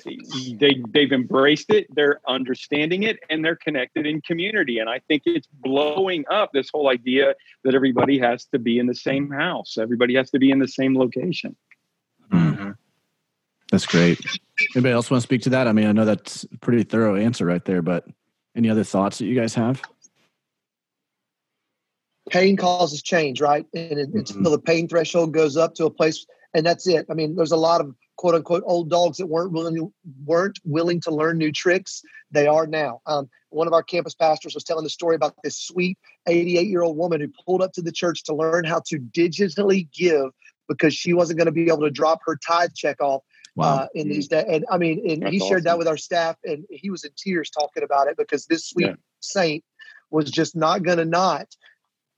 they they've embraced it, they're understanding it, and they're connected in community. And I think it's blowing up this whole idea that everybody has to be in the same house, everybody has to be in the same location. Mm-hmm. That's great. Anybody else want to speak to that? I mean, I know that's a pretty thorough answer right there, but any other thoughts that you guys have? pain causes change, right? And it, mm-hmm. until the pain threshold goes up to a place, and that's it. I mean, there's a lot of quote unquote old dogs that weren't willing weren't willing to learn new tricks. They are now. Um, one of our campus pastors was telling the story about this sweet 88 year old woman who pulled up to the church to learn how to digitally give because she wasn't going to be able to drop her tithe check off Wow. Uh, in these days. And I mean, and That's he shared awesome. that with our staff, and he was in tears talking about it because this sweet yeah. saint was just not going to not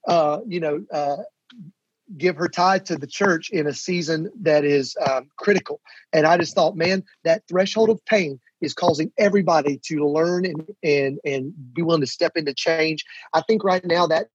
uh, you know, uh, give her tithe to the church in a season that is um, critical. And I just thought, man, that threshold of pain is causing everybody to learn and and and be willing to step into change. I think right now that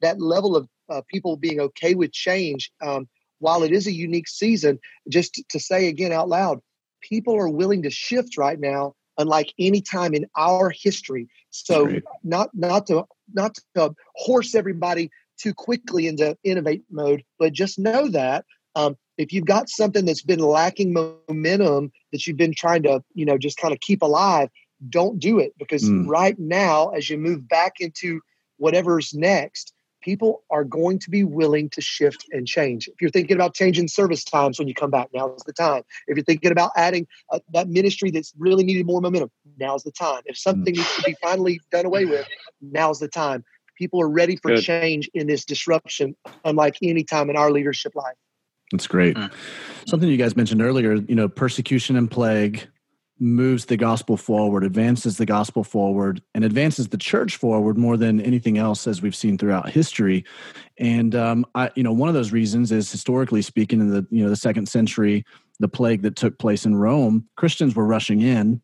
that level of uh, people being okay with change, um, while it is a unique season, just to say again out loud, people are willing to shift right now, unlike any time in our history. So not not to not to horse everybody too quickly into innovate mode, but just know that um, if you've got something that's been lacking momentum that you've been trying to, you know, just kind of keep alive, don't do it because mm. right now, as you move back into whatever's next, people are going to be willing to shift and change. If you're thinking about changing service times when you come back, now's the time. If you're thinking about adding uh, that ministry that's really needed more momentum, now's the time. If something needs to be finally done away with, now's the time. People are ready for Good. change in this disruption, unlike any time in our leadership life. That's great. Mm. Something you guys mentioned earlier, you know, persecution and plague moves the gospel forward, advances the gospel forward, and advances the church forward more than anything else, as we've seen throughout history. And um, I, you know, one of those reasons is historically speaking, in the you know the second century, the plague that took place in Rome, Christians were rushing in.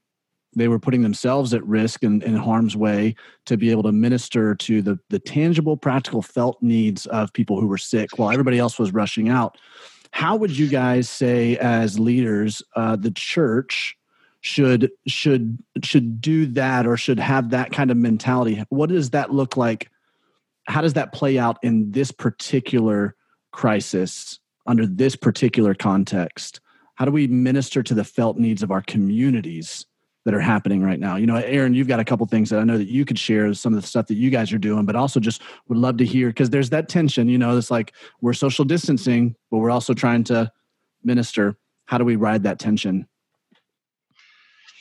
They were putting themselves at risk and in harm's way to be able to minister to the the tangible, practical, felt needs of people who were sick, while everybody else was rushing out. How would you guys say, as leaders, uh, the church? Should should should do that or should have that kind of mentality. What does that look like? How does that play out in this particular crisis under this particular context? How do we minister to the felt needs of our communities that are happening right now? You know aaron you've got a couple things that i know that you could share some of the stuff that you guys are doing but also just would love to hear because there's that tension you know it's like we're social distancing but we're also trying to minister. How do we ride that tension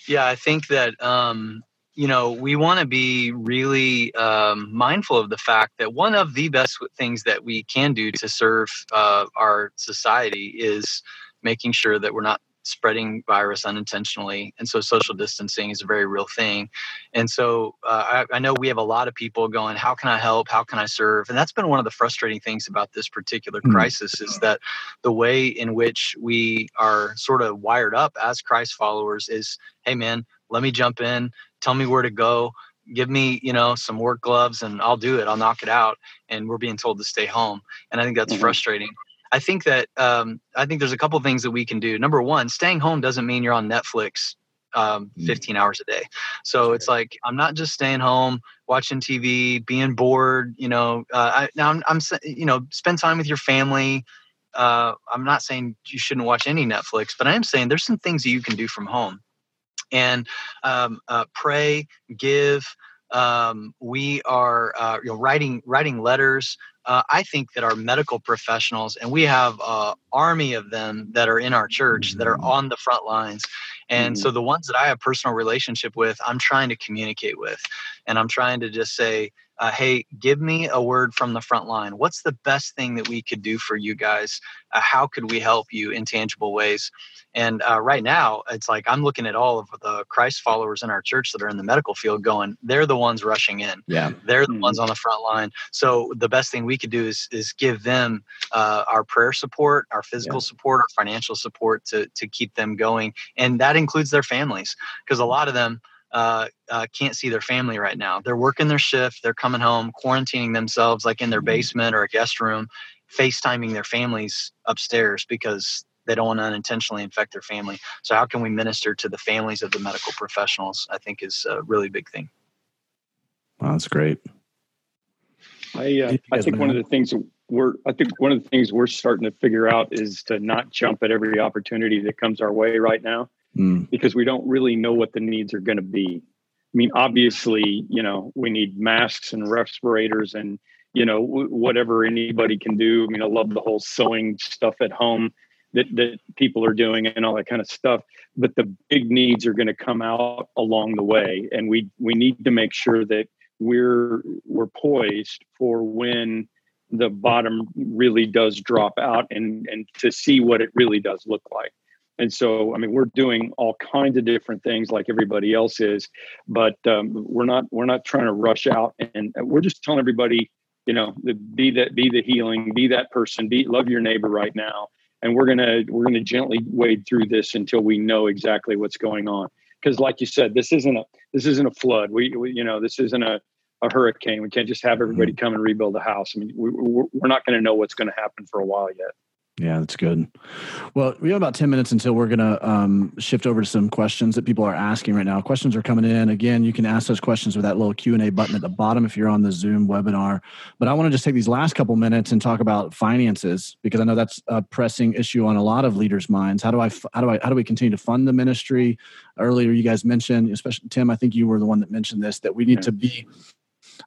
yeah, I think that um, you know we want to be really um, mindful of the fact that one of the best things that we can do to serve uh, our society is making sure that we're not spreading virus unintentionally and so social distancing is a very real thing. And so uh, I, I, know we have a lot of people going how can i help? How can i serve? And that's been one of the frustrating things about this particular mm-hmm. crisis is that the way in which we are sort of wired up as christ followers is hey man let me jump in. Tell me where to go. Give me you know some work gloves and i'll do it. I'll knock it out. And we're being told to stay home. And i think that's mm-hmm. frustrating I think that um, I think there's a couple things that we can do. Number one, staying home doesn't mean you're on Netflix um, mm. 15 hours a day. So it's like I'm not just staying home watching TV, being bored. You know, uh, I, now I'm, I'm, you know spend time with your family. Uh, I'm not saying you shouldn't watch any Netflix, but I am saying there's some things that you can do from home, and um, uh, pray, give. Um, we are uh, you know writing writing letters uh, I think that our medical professionals, and we have an army of them that are in our church that are on the front lines, And mm-hmm. so the ones that I have personal relationship with, I'm trying to communicate with, and I'm trying to just say, uh, hey, give me a word from the front line. What's the best thing that we could do for you guys? Uh, how could we help you in tangible ways? And uh, right now, it's like I'm looking at all of the Christ followers in our church that are in the medical field going, they're the ones rushing in. Yeah. They're the mm-hmm. ones on the front line. So the best thing we could do is, is give them uh, our prayer support, our physical yeah. support, our financial support to, to keep them going. And that includes their families because a lot of them, uh, uh, can't see their family right now. They're working their shift, they're coming home, quarantining themselves like in their mm-hmm. basement or a guest room, FaceTiming their families upstairs because they don't want to unintentionally infect their family. So, how can we minister to the families of the medical professionals? I think is a really big thing. Wow, that's great. I uh, I think one of the things we're I think one of the things we're starting to figure out is to not jump at every opportunity that comes our way right now mm. because we don't really know what the needs are going to be. I mean, obviously, you know, we need masks and respirators and, you know, w- whatever anybody can do. I mean, I love the whole sewing stuff at home that, that people are doing and all that kind of stuff. But the big needs are going to come out along the way. And we, we need to make sure that we're, we're poised for when the bottom really does drop out and, and to see what it really does look like. And so, I mean, we're doing all kinds of different things like everybody else is, but um, we're not we're not trying to rush out, and we're just telling everybody, you know, be that be the healing, be that person, be love your neighbor right now, and we're gonna we're gonna gently wade through this until we know exactly what's going on. Because, like you said, this isn't a this isn't a flood. We, we you know this isn't a a hurricane. We can't just have everybody mm-hmm. come and rebuild a house. I mean, we, we're not going to know what's going to happen for a while yet. Yeah, that's good. Well, we have about 10 minutes until we're going to um, shift over to some questions that people are asking right now. Questions are coming in. Again, you can ask those questions with that little Q&A button at the bottom if you're on the Zoom webinar. But I want to just take these last couple minutes and talk about finances because I know that's a pressing issue on a lot of leaders' minds. How do I how do I how do we continue to fund the ministry? Earlier you guys mentioned, especially Tim, I think you were the one that mentioned this that we need to be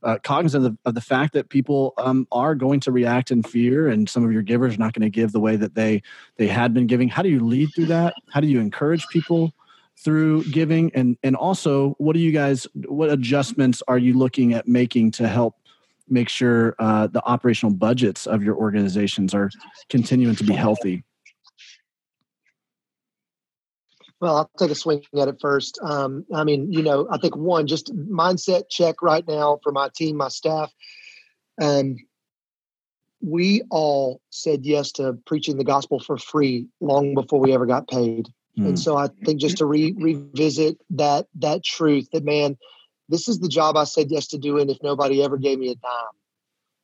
uh, cognizant of the, of the, fact that people um, are going to react in fear and some of your givers are not going to give the way that they they had been giving. How do you lead through that? How do you encourage people through giving? And and also what do you guys what adjustments are you looking at making to help make sure uh, the operational budgets of your organizations are continuing to be healthy well, I'll take a swing at it first. Um, I mean, you know, I think one just mindset check right now for my team, my staff. Um, we all said yes to preaching the gospel for free long before we ever got paid. Mm. And so I think just to re- revisit that that truth that man, this is the job I said yes to doing if nobody ever gave me a dime.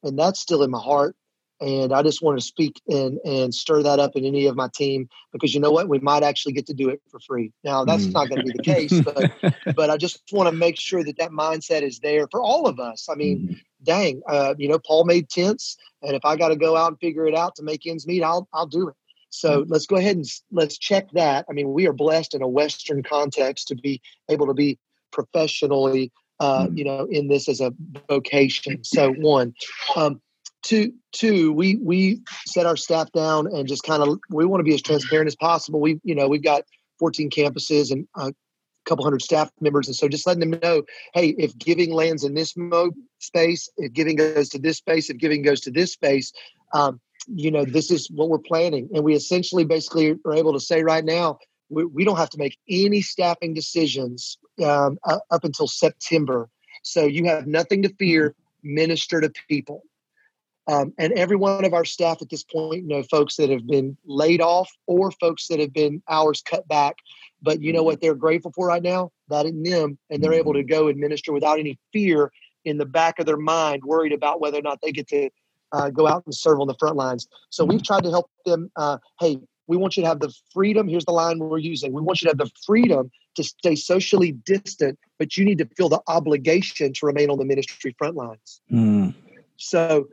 And that's still in my heart. And I just want to speak and, and stir that up in any of my team because you know what? We might actually get to do it for free. Now, that's mm. not going to be the case, but, but I just want to make sure that that mindset is there for all of us. I mean, mm. dang, uh, you know, Paul made tents. And if I got to go out and figure it out to make ends meet, I'll, I'll do it. So mm. let's go ahead and let's check that. I mean, we are blessed in a Western context to be able to be professionally, uh, mm. you know, in this as a vocation. So one, um, two two we we set our staff down and just kind of we want to be as transparent as possible. We you know we've got 14 campuses and a couple hundred staff members and so just letting them know hey if giving lands in this mode space if giving goes to this space if giving goes to this space um, you know this is what we're planning. And we essentially basically are able to say right now we, we don't have to make any staffing decisions um, up until september. So you have nothing to fear minister to people um, and every one of our staff at this point, you know, folks that have been laid off or folks that have been hours cut back. But you know mm-hmm. what they're grateful for right now? That in them, and they're able to mm-hmm. go administer without any fear in the back of their mind, worried about whether or not they get to uh, go out and serve on the front lines. So we've mm-hmm. tried to help them. Uh, hey, we want you to have the freedom. Here's the line we're using. We want you to have the freedom to stay socially distant, but you need to feel the obligation to remain on the ministry front lines. Mm. So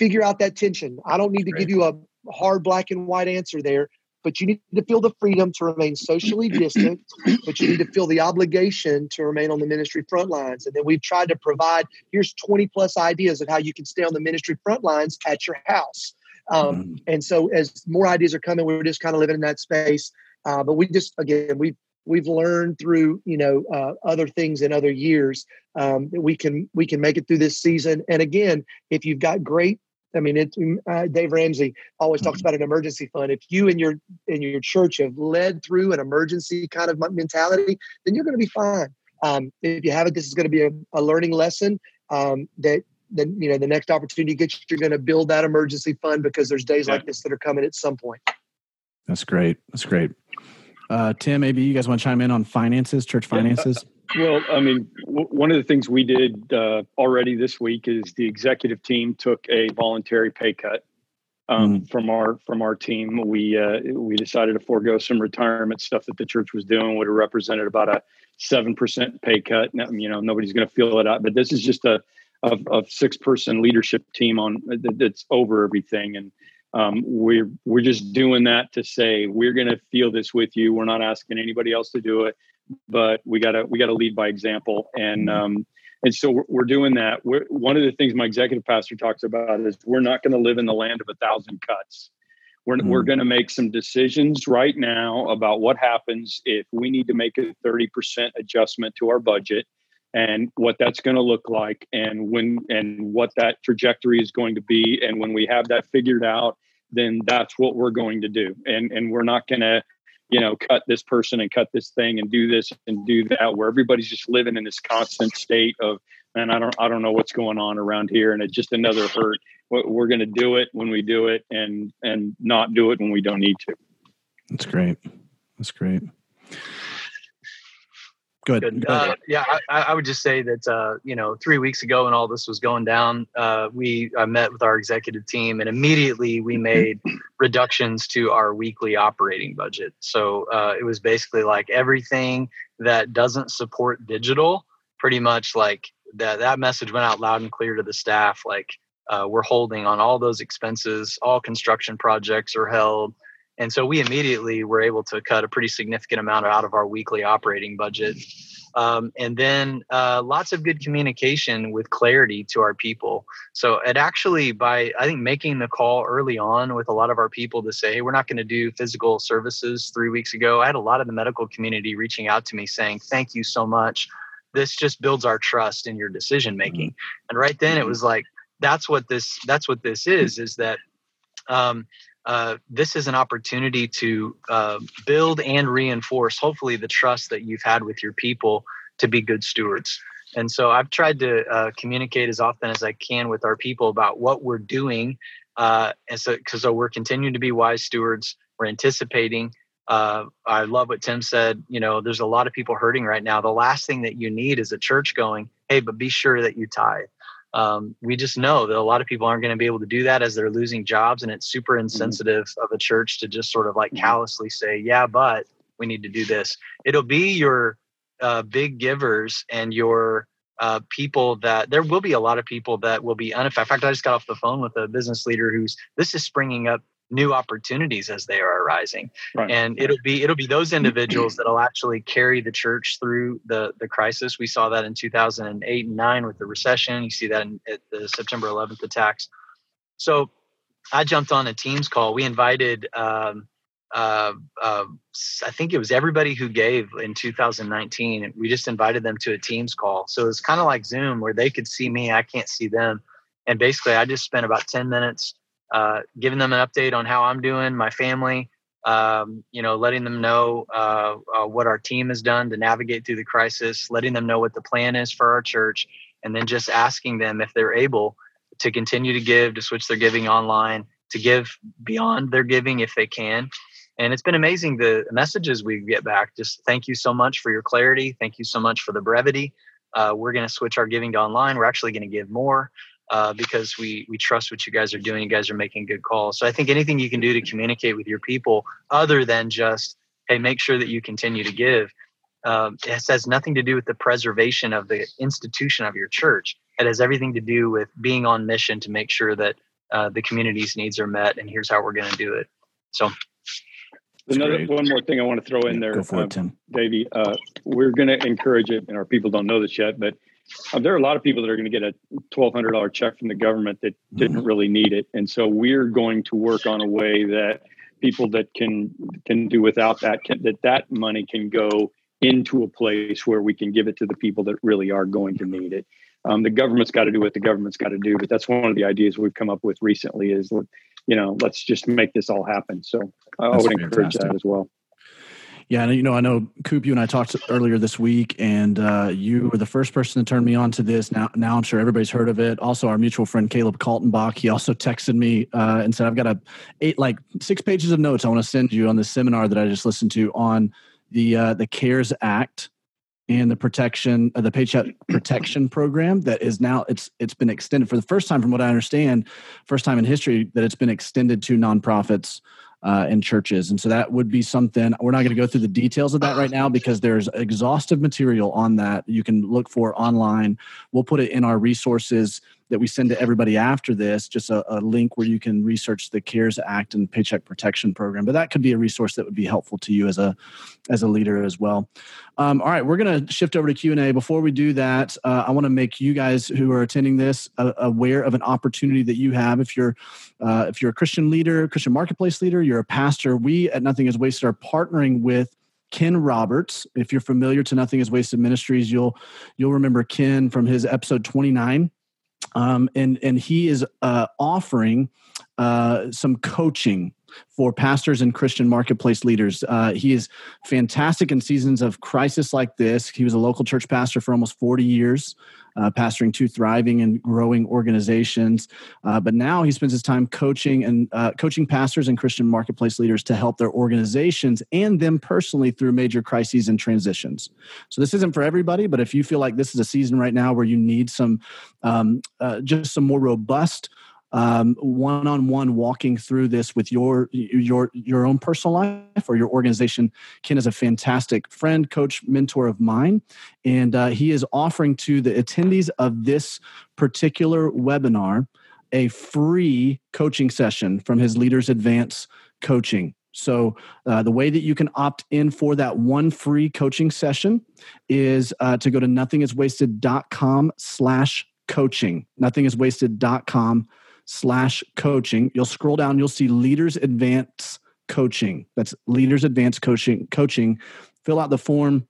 figure out that tension. I don't need to give you a hard black and white answer there, but you need to feel the freedom to remain socially distant, but you need to feel the obligation to remain on the ministry front lines. And then we've tried to provide here's 20 plus ideas of how you can stay on the ministry front lines at your house. Um, mm. And so, as more ideas are coming, we're just kind of living in that space. Uh, but we just again we've we've learned through you know uh, other things in other years um, that we can we can make it through this season. And again, if you've got great I mean, it, uh, Dave Ramsey always talks mm-hmm. about an emergency fund. If you and your in your church have led through an emergency kind of mentality, then you're going to be fine. Um, if you haven't, this is going to be a, a learning lesson um, that then you know the next opportunity you get, you're going to build that emergency fund because there's days yeah. like this that are coming at some point. That's great. That's great. Uh, Tim, maybe you guys want to chime in on finances, church finances. Yeah. Well, I mean, w- one of the things we did uh, already this week is the executive team took a voluntary pay cut um, mm. from our from our team. We uh, we decided to forego some retirement stuff that the church was doing. Would have represented about a seven percent pay cut. You know, nobody's going to feel it out, but this is just a of, of six person leadership team on that's over everything and um, we're we're just doing that to say we're going to feel this with you we're not asking anybody else to do it but we gotta we gotta lead by example and mm-hmm. um, and so we're, we're doing that we're, one of the things my executive pastor talks about is we're not going to live in the land of a thousand cuts we're, mm. we're going to make some decisions right now about what happens if we need to make a 30% adjustment to our budget and what that's going to look like and when and what that trajectory is going to be and when we have that figured out then that's what we're going to do and and we're not going to you know cut this person and cut this thing and do this and do that where everybody's just living in this constant state of and i don't i don't know what's going on around here and it's just another hurt. We're going to do it when we do it and and not do it when we don't need to. That's great. That's great Good. Good. Uh, yeah, I, I, would just say that uh, you know, three weeks ago when all this was going down, uh, we I met with our executive team, and immediately we made reductions to our weekly operating budget. So uh, it was basically like everything that doesn't support digital, pretty much like that. That message went out loud and clear to the staff. Like uh, we're holding on all those expenses. All construction projects are held. And so we immediately were able to cut a pretty significant amount out of our weekly operating budget. Um, and then uh, lots of good communication with clarity to our people. So it actually, by I think making the call early on with a lot of our people to say, hey, we're not going to do physical services three weeks ago, I had a lot of the medical community reaching out to me saying, thank you so much. This just builds our trust in your decision making. Mm-hmm. And right then it was like, that's what this that's what this is is that um, uh, this is an opportunity to uh, build and reinforce, hopefully, the trust that you've had with your people to be good stewards. And so I've tried to uh, communicate as often as I can with our people about what we're doing. Uh, and so, because so we're continuing to be wise stewards, we're anticipating. Uh, I love what Tim said. You know, there's a lot of people hurting right now. The last thing that you need is a church going, hey, but be sure that you tithe um, we just know that a lot of people aren't going to be able to do that as they're losing jobs and it's super mm-hmm. insensitive mm-hmm. of a church to just sort of like mm-hmm. callously say yeah but we need to do this it'll be your uh, big givers and your uh, people that there will be a lot of people that will be unaffected. In fact, I just got off the phone with a business leader who's this is springing up new opportunities as they are arising right. and it'll be it'll be those individuals that'll actually carry the church through the the crisis we saw that in 2008 and 9 with the recession you see that in the september 11th attacks so i jumped on a teams call we invited um, uh, uh, I think it was everybody who gave in 2019. We just invited them to a Teams call. So it's kind of like Zoom where they could see me, I can't see them. And basically, I just spent about 10 minutes uh, giving them an update on how I'm doing, my family, um, you know, letting them know uh, uh, what our team has done to navigate through the crisis, letting them know what the plan is for our church, and then just asking them if they're able to continue to give, to switch their giving online, to give beyond their giving if they can. And it's been amazing the messages we get back. Just thank you so much for your clarity. Thank you so much for the brevity. Uh, we're going to switch our giving to online. We're actually going to give more uh, because we we trust what you guys are doing. You guys are making good calls. So I think anything you can do to communicate with your people, other than just hey, make sure that you continue to give, um, it has nothing to do with the preservation of the institution of your church. It has everything to do with being on mission to make sure that uh, the community's needs are met. And here's how we're going to do it. So. Another one more thing I want to throw in there, Go for uh, it, Tim. Davey. Uh, we're going to encourage it, and our people don't know this yet, but uh, there are a lot of people that are going to get a $1,200 check from the government that didn't mm-hmm. really need it. And so we're going to work on a way that people that can can do without that can, that that money can go into a place where we can give it to the people that really are going to need it. Um, the government's got to do what the government's got to do, but that's one of the ideas we've come up with recently. Is you know, let's just make this all happen. So I would fantastic. encourage that as well. Yeah, and you know, I know Coop, you and I talked earlier this week, and uh, you were the first person to turn me on to this. Now, now I'm sure everybody's heard of it. Also, our mutual friend Caleb Kaltenbach, he also texted me uh, and said, "I've got a eight, like six pages of notes I want to send you on this seminar that I just listened to on the uh, the CARES Act and the protection uh, the paycheck protection program that is now it's it's been extended for the first time from what i understand first time in history that it's been extended to nonprofits uh, in churches. And so that would be something we're not going to go through the details of that right now because there's exhaustive material on that you can look for online. We'll put it in our resources that we send to everybody after this, just a, a, link where you can research the CARES Act and Paycheck Protection Program. But that could be a resource that would be helpful to you as a as a leader as well. Um, all right, we're going to shift over to Q and A. Before we do that, uh, I want to make you guys who are attending this uh, aware of an opportunity that you have. If you're uh, if you're a Christian leader, Christian marketplace leader, you're a pastor. We at Nothing Is Wasted are partnering with Ken Roberts. If you're familiar to Nothing Is Wasted Ministries, you'll you'll remember Ken from his episode 29 um, and and he is uh, offering uh, some coaching for pastors and Christian marketplace leaders. Uh, he is fantastic in seasons of crisis like this. He was a local church pastor for almost 40 years, uh, pastoring two thriving and growing organizations. Uh, but now he spends his time coaching and uh, coaching pastors and Christian marketplace leaders to help their organizations and them personally through major crises and transitions. So this isn't for everybody, but if you feel like this is a season right now where you need some um, uh, just some more robust um, one-on-one walking through this with your your your own personal life or your organization ken is a fantastic friend coach mentor of mine. And uh, he is offering to the attendees of this particular webinar a free coaching session from his leaders advance coaching. So uh, the way that you can opt in for that one free coaching session is uh, to go to nothingiswasted.com slash coaching. Nothingiswasted.com slash coaching. You'll scroll down, you'll see Leaders Advance Coaching. That's Leaders Advance Coaching. Coaching. Fill out the form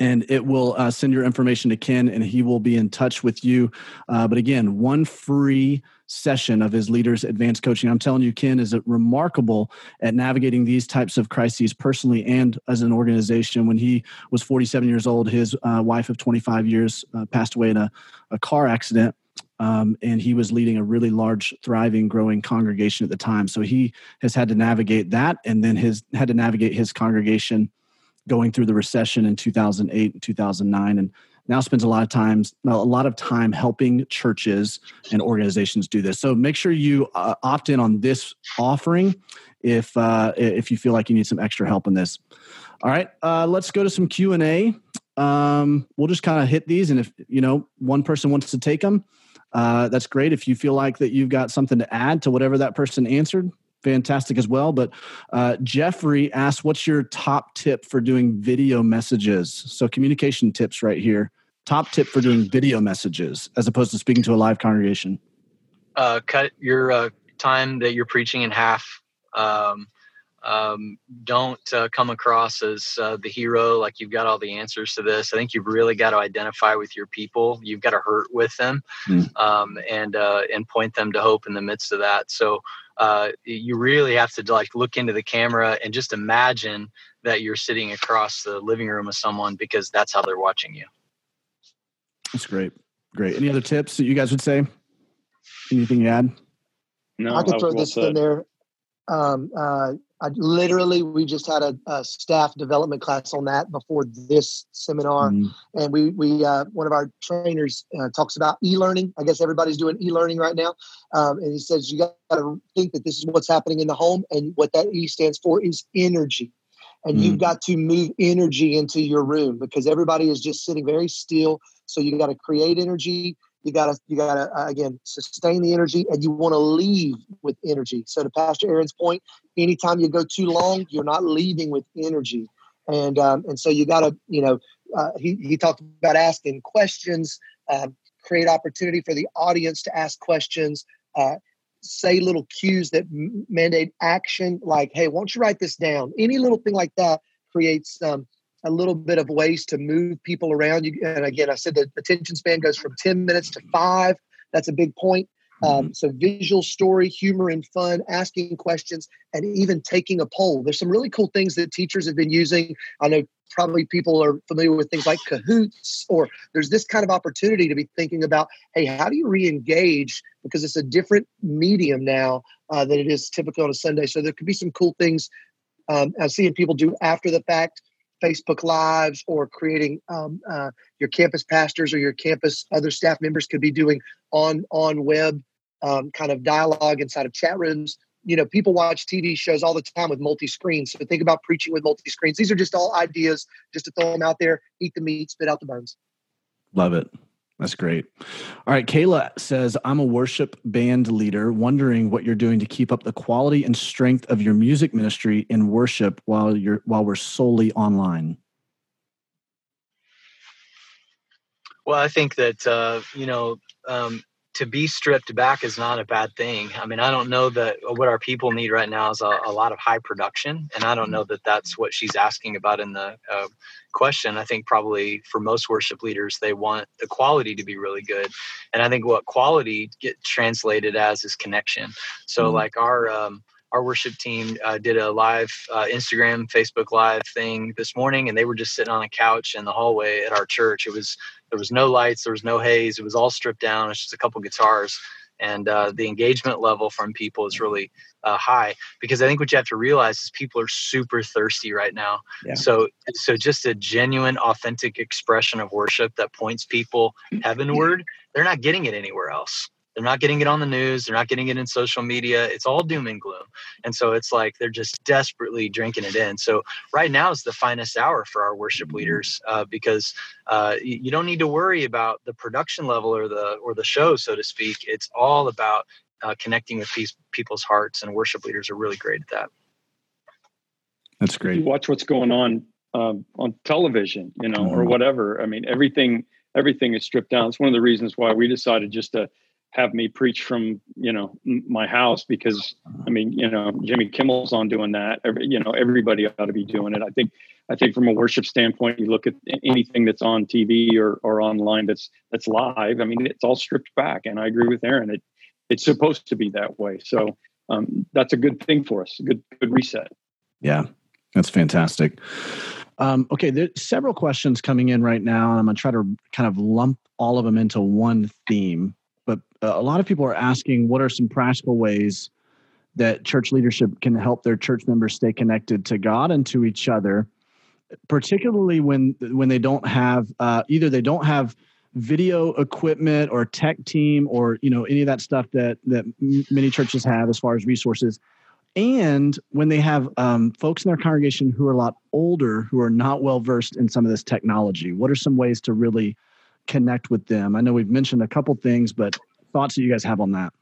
and it will uh, send your information to Ken and he will be in touch with you. Uh, but again, one free session of his Leaders Advanced Coaching. I'm telling you, Ken is remarkable at navigating these types of crises personally and as an organization. When he was 47 years old, his uh, wife of 25 years uh, passed away in a, a car accident. Um, and he was leading a really large, thriving, growing congregation at the time. So he has had to navigate that, and then his had to navigate his congregation going through the recession in 2008 and 2009, and now spends a lot of times a lot of time helping churches and organizations do this. So make sure you uh, opt in on this offering if uh, if you feel like you need some extra help in this. All right, uh, let's go to some Q and A. Um, we'll just kind of hit these, and if you know one person wants to take them uh, that's great. If you feel like that you've got something to add to whatever that person answered, fantastic as well. But uh, Jeffrey asked, "What's your top tip for doing video messages?" So communication tips right here. Top tip for doing video messages as opposed to speaking to a live congregation. Uh, cut your uh, time that you're preaching in half. Um, um, don't uh, come across as uh, the hero like you've got all the answers to this. I think you've really got to identify with your people. You've got to hurt with them mm. um, and uh, and point them to hope in the midst of that. So uh, you really have to like look into the camera and just imagine that you're sitting across the living room of someone because that's how they're watching you. That's great. Great. Any other tips that you guys would say? Anything you add? No i could throw this in there. Um, uh, I literally, we just had a, a, staff development class on that before this seminar, mm and we we uh, one of our trainers uh, talks about e-learning. I guess everybody's doing e-learning right now, um, and he says you got to think that this is what's happening in the home, and what that E stands for is energy, and mm you've got to move energy into your room because everybody is just sitting very still. So you got to create energy you gotta you gotta uh, again sustain the energy and you want to leave with energy so to pastor aaron's point anytime you go too long you're not leaving with energy and um, and so you gotta you know uh, he, he talked about asking questions um, create opportunity for the audience to ask questions uh, say little cues that mandate action, like, hey, won't you write this down? Any little thing like that creates um, a little bit of ways to move people around. You, and again, I said the attention span goes from 10 minutes to five. That's a big point. Um, mm-hmm. so visual story, humor and fun, asking questions, and even taking a poll. There's some really cool things that teachers have been using. I know probably people are familiar with things like Kahoots, or there's this kind of opportunity to be thinking about, hey, how do you re-engage? Because it's a different medium now uh, than it is typically on a Sunday. So there could be some cool things um, I'm seeing people do after the fact. Facebook Lives or creating um, uh, your campus pastors or your campus other staff members could be doing on on web um, kind of dialogue inside of chat rooms. You know, people watch TV shows all the time with multi screens. So think about preaching with multi screens. These are just all ideas just to throw them out there, eat the meat, spit out the bones. Love it. That's great. All right. Kayla says, I'm a worship band leader, wondering what you're doing to keep up the quality and strength of your music ministry in worship while you're while we're solely online. Well, I think that uh, you know um, to be stripped back is not a bad thing. I mean, I don't know that what our people need right now is a, a lot of high production, and I don't know that that's what she's asking about in the uh, question. I think probably for most worship leaders, they want the quality to be really good, and I think what quality get translated as is connection. So, mm-hmm. like our um, our worship team uh, did a live uh, Instagram, Facebook live thing this morning, and they were just sitting on a couch in the hallway at our church. It was there was no lights, there was no haze, it was all stripped down. It's just a couple guitars, and uh, the engagement level from people is really uh, high because I think what you have to realize is people are super thirsty right now. Yeah. So so just a genuine, authentic expression of worship that points people heavenward. They're not getting it anywhere else. They're not getting it on the news. They're not getting it in social media. It's all doom and gloom. And so it's like they're just desperately drinking it in. So right now is the finest hour for our worship mm-hmm. leaders uh, because uh, you don't need to worry about the production level or the or the show, so to speak. It's all about uh, connecting with peace, people's hearts, and worship leaders are really great at that. That's great. You watch what's going on um, on television, you know, or mm-hmm. whatever. I mean, everything everything is stripped down. It's one of the reasons why we decided just to have me preach from you know my house because I mean you know Jimmy Kimmel's on doing that. Every, you know everybody ought to be doing it. I think I think from a worship standpoint, you look at anything that's on TV or or online that's that's live. I mean it's all stripped back, and I agree with Aaron. It it's supposed to be that way. So um, that's a good thing for us. Good good reset. Yeah, that's fantastic. Um, okay, there's several questions coming in right now, and I'm going to try to kind of lump all of them into one theme a lot of people are asking what are some practical ways that church leadership can help their church members stay connected to God and to each other, particularly when when they don't have uh, either they don't have video equipment or tech team or you know any of that stuff that that many churches have as far as resources and when they have um, folks in their congregation who are a lot older who are not well versed in some of this technology what are some ways to really connect with them? I know we've mentioned a couple things, but thoughts that you guys have on that?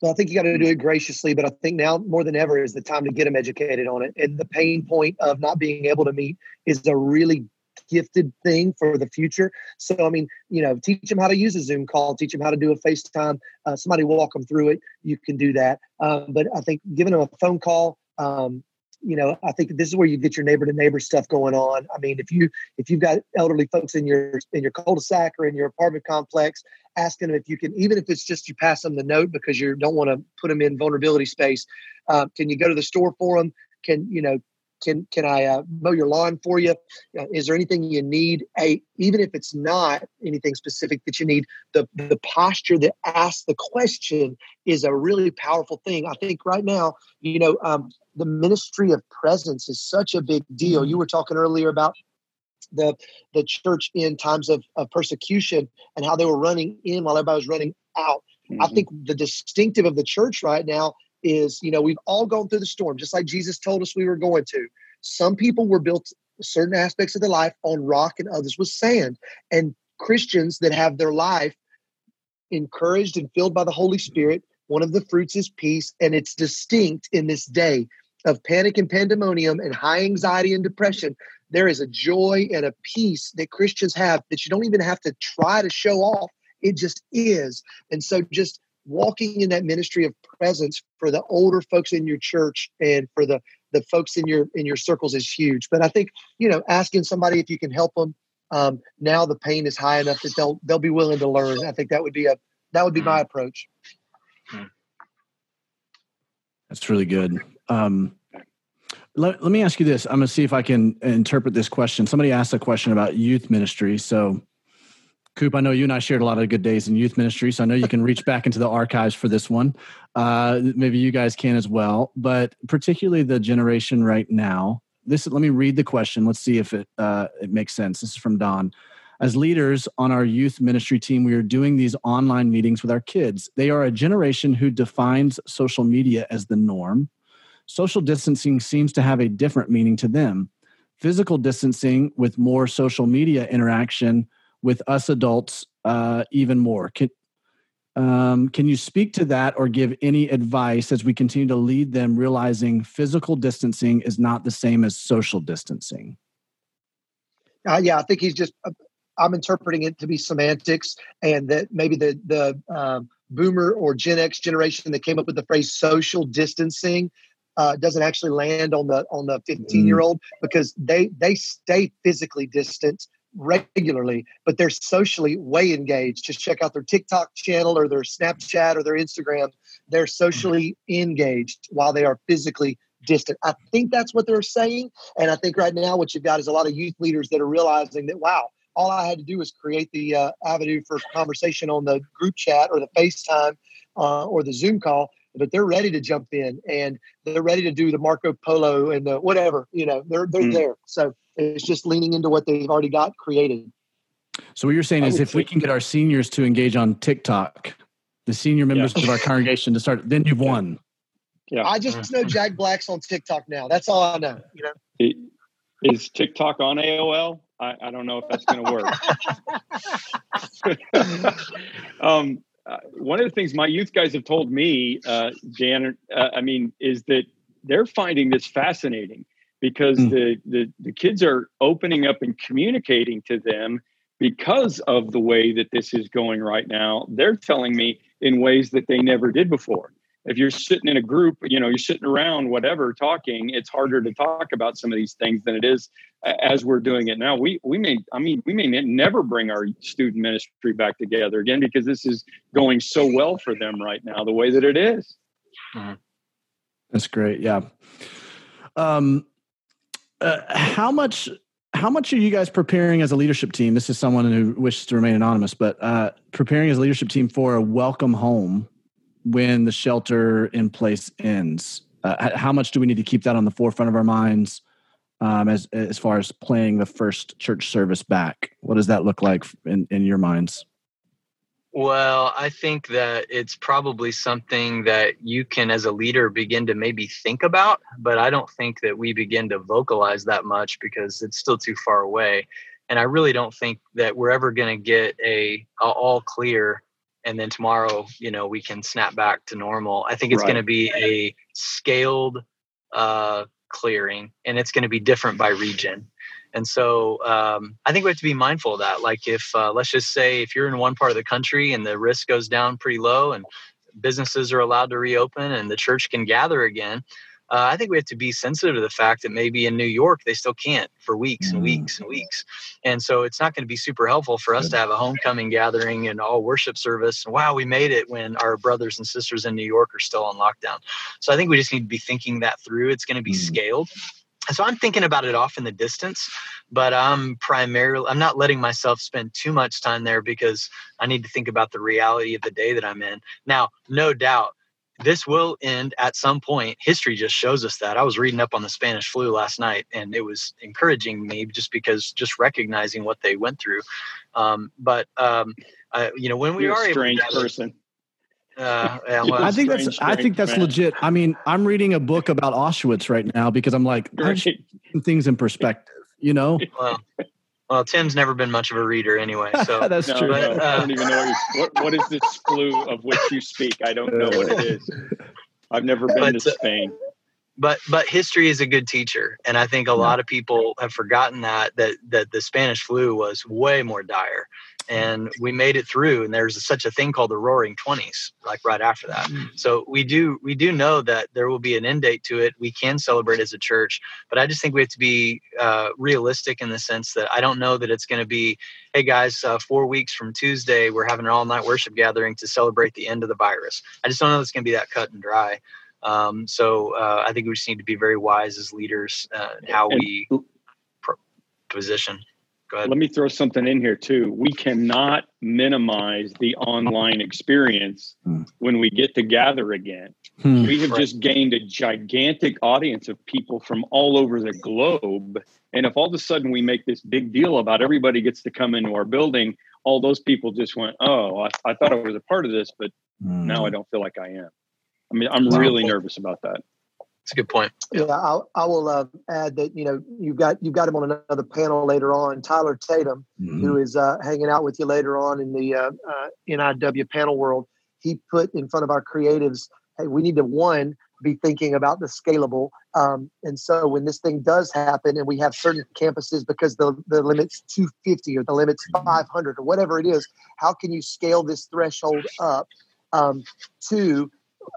Well, I think you got to do it graciously, but I think now more than ever is the time to get them educated on it. And the pain point of not being able to meet is a really gifted thing for the future. So, I mean, you know, teach them how to use a Zoom call, teach them how to do a FaceTime. Uh, somebody walk them through it. You can do that. Um, but I think giving them a phone call, um, you know i think this is where you get your neighbor to neighbor stuff going on i mean if you if you've got elderly folks in your in your cul-de-sac or in your apartment complex asking them if you can even if it's just you pass them the note because you don't want to put them in vulnerability space uh, can you go to the store for them can you know can can I uh, mow your lawn for you? Uh, is there anything you need? A even if it's not anything specific that you need, the the posture that asks the question is a really powerful thing. I think right now, you know, um, the ministry of presence is such a big deal. You were talking earlier about the the church in times of, of persecution and how they were running in while everybody was running out. Mm-hmm. I think the distinctive of the church right now is, you know, we've all gone through the storm, just like Jesus told us we were going to. Some people were built certain aspects of their life on rock and others with sand. And Christians that have their life encouraged and filled by the Holy Spirit, one of the fruits is peace, and it's distinct in this day of panic and pandemonium and high anxiety and depression. There is a joy and a peace that Christians have that you don't even have to try to show off. It just is. And so just walking in that ministry of presence for the older folks in your church and for the the folks in your in your circles is huge. But I think you know asking somebody if you can help them um, now the pain is high enough that they'll they'll be willing to learn. I think that would be a that would be my mm. approach. Mm. That's really good. Um, let, let me ask you this. I'm going to see if I can interpret this question. Somebody asked a question about youth ministry. So, Coop, I know you and I shared a lot of good days in youth ministry, so I know you can reach back into the archives for this one. Uh, maybe you guys can as well. But particularly the generation right now. This let me read the question. Let's see if it uh, it makes sense. This is from Don. As leaders on our youth ministry team, we are doing these online meetings with our kids. They are a generation who defines social media as the norm. Social distancing seems to have a different meaning to them. Physical distancing with more social media interaction with us adults, uh, even more. Can, um, can you speak to that or give any advice as we continue to lead them realizing physical distancing is not the same as social distancing? Uh, yeah, I think he's just uh, I'm interpreting it to be semantics, and that maybe the the um, boomer or Gen X generation that came up with the phrase social distancing uh, doesn't actually land on the on the 15 year old because they they stay physically distant regularly, but they're socially way engaged. Just check out their TikTok channel or their Snapchat or their Instagram. They're socially engaged while they are physically distant. I think that's what they're saying. And I think right now what you've got is a lot of youth leaders that are realizing that, wow, all I had to do was create the uh, avenue for conversation on the group chat or the FaceTime uh, or the Zoom call. But they're ready to jump in and they're ready to do the Marco Polo and the whatever, you know, they're, they're mm. there. So it's just leaning into what they've already got created. So what you're saying is if we can get our seniors to engage on TikTok, the senior members yeah. of our congregation to start, then you've won. Yeah. I just know Jack Black's on TikTok now. That's all I know. You know. Is TikTok on AOL? I, I don't know if that's going to work. um, uh, one of the things my youth guys have told me, uh, Jan, uh, I mean, is that they're finding this fascinating because mm. the, the the kids are opening up and communicating to them because of the way that this is going right now. They're telling me in ways that they never did before if you're sitting in a group, you know, you're sitting around, whatever, talking, it's harder to talk about some of these things than it is as we're doing it now. We we may, I mean, we may never bring our student ministry back together again because this is going so well for them right now, the way that it is. Mm-hmm. That's great. Yeah. Um, uh, how much how much are you guys preparing as a leadership team? This is someone who wishes to remain anonymous, but uh, preparing as a leadership team for a welcome home when the shelter in place ends? Uh, how much do we need to keep that on the forefront of our minds um, as as far as playing the first church service back? What does that look like in, in your minds? Well, I think that it's probably something that you can, as a leader, begin to maybe think about, but I don't think that we begin to vocalize that much because it's still too far away. And I really don't think that we're ever going to get a, a all clear and then tomorrow you know we can snap back to normal. I think it's right. going to be a scaled uh, clearing and it's going to be different by region. And so um, i think we have to be mindful of that. Like if uh, let's just say if you're in one part of the country and the risk goes down pretty low and businesses are allowed to reopen and the church can gather again uh, I think we have to be sensitive to the fact that maybe in New York they still can't for weeks and mm. weeks and weeks, and so it's not going to be super helpful for us to have a homecoming gathering and all worship service. And Wow, we made it when our brothers and sisters in New York are still on lockdown. So I think we just need to be thinking that through. It's going to be mm. scaled. So I'm thinking about it off in the distance, but I'm primarily I'm not letting myself spend too much time there because I need to think about the reality of the day that I'm in. Now, no doubt this will end at some point. History just shows us that. I was reading up on the Spanish flu last night, and it was encouraging me just because just recognizing what they went through. Um, but um, uh, you know, when we You're are a strange able to person. Uh, yeah, well, I think strange, that's I think that's man. legit. I mean, I'm reading a book about Auschwitz right now because I'm like things in perspective. You know. Well, well, Tim's never been much of a reader anyway, so that's no, true. But, uh, I don't even know what, what is this flu of which you speak. I don't know what it is. I've never been but, to uh, Spain. but but history is a good teacher and i think a yeah. lot of people have forgotten that that that the spanish flu was way more dire and we made it through and there's such a thing called the roaring 20s like right after that. Mm. so we do we do know that there will be an end date to it. We can celebrate as a church but i just think we have to be uh, realistic in the sense that i don't know that it's going to be hey guys uh, four weeks from tuesday we're having an all-night worship gathering to celebrate the end of the virus. I just don't know it's going to be that cut and dry. Um, so uh, i think we just need to be very wise as leaders uh, how we pro- position let me throw something in here too. We cannot minimize the online experience hmm. when we get to gather again. Hmm. We have right. just gained a gigantic audience of people from all over the globe. And if all of a sudden we make this big deal about everybody gets to come into our building, all those people just went, Oh, I, I thought I was a part of this, but hmm. now I don't feel like I am. I mean, I'm really nervous about that. It's a good point. Yeah, I, I will uh, add that you know you've got you've got him on another panel later on. Tyler Tatum, mm-hmm. who is uh, hanging out with you later on in the uh, uh NIW panel world, he put in front of our creatives, "Hey, we need to one be thinking about the scalable." Um, and so when this thing does happen, and we have certain campuses because the the limit's 250 or the limit's mm-hmm. 500 or whatever it is, how can you scale this threshold up um, to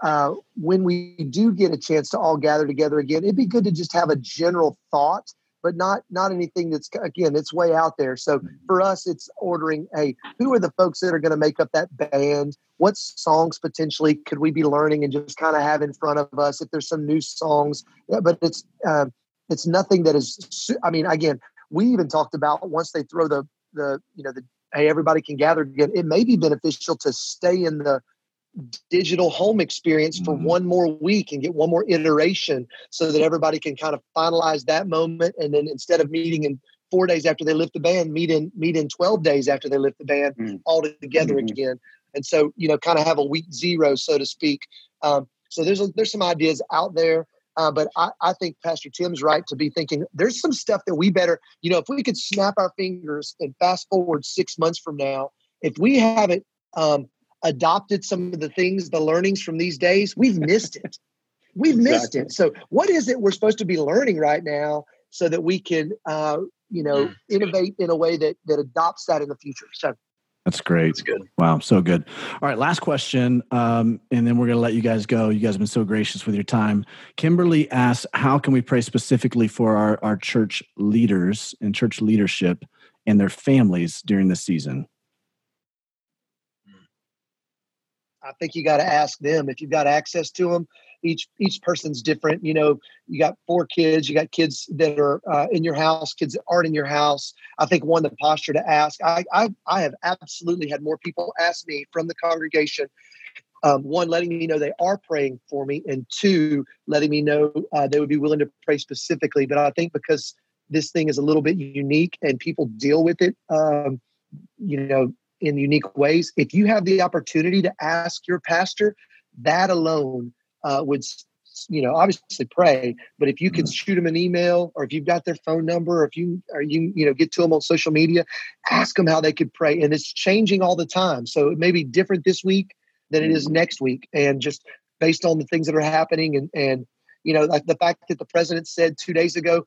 uh, when we do get a chance to all gather together again, it'd be good to just have a general thought, but not not anything that's again it's way out there. So for us, it's ordering. Hey, who are the folks that are going to make up that band? What songs potentially could we be learning and just kind of have in front of us? If there's some new songs, yeah, but it's um, it's nothing that is. I mean, again, we even talked about once they throw the the you know the hey everybody can gather again. It may be beneficial to stay in the digital home experience for mm-hmm. one more week and get one more iteration so that everybody can kind of finalize that moment and then instead of meeting in four days after they lift the band meet in meet in 12 days after they lift the band mm-hmm. all together mm-hmm. again and so you know kind of have a week zero so to speak um, so there's a, there's some ideas out there uh, but I, I think pastor tim's right to be thinking there's some stuff that we better you know if we could snap our fingers and fast forward six months from now if we haven't um, adopted some of the things, the learnings from these days, we've missed it. We've exactly. missed it. So, what is it we're supposed to be learning right now so that we can, uh, you know, mm. innovate in a way that that adopts that in the future? So. That's great. That's good. Wow, so good. All right, last question, um, and then we're going to let you guys go. You guys have been so gracious with your time. Kimberly asks, "How can we pray specifically for our our church leaders and church leadership and their families during this season?" I think you got to ask them if you've got access to them. Each each person's different. You know, you got four kids. You got kids that are uh, in your house, kids that aren't in your house. I think one the posture to ask. I I, I have absolutely had more people ask me from the congregation. Um, one, letting me know they are praying for me, and two, letting me know uh, they would be willing to pray specifically. But I think because this thing is a little bit unique and people deal with it, um, you know, in unique ways. If you have the opportunity to ask your pastor, that alone uh, would, you know, obviously pray. But if you can mm-hmm. shoot them an email, or if you've got their phone number, or if you or you you know get to them on social media, ask them how they could pray. And it's changing all the time, so it may be different this week than it is mm-hmm. next week, and just based on the things that are happening and and you know like the fact that the president said two days ago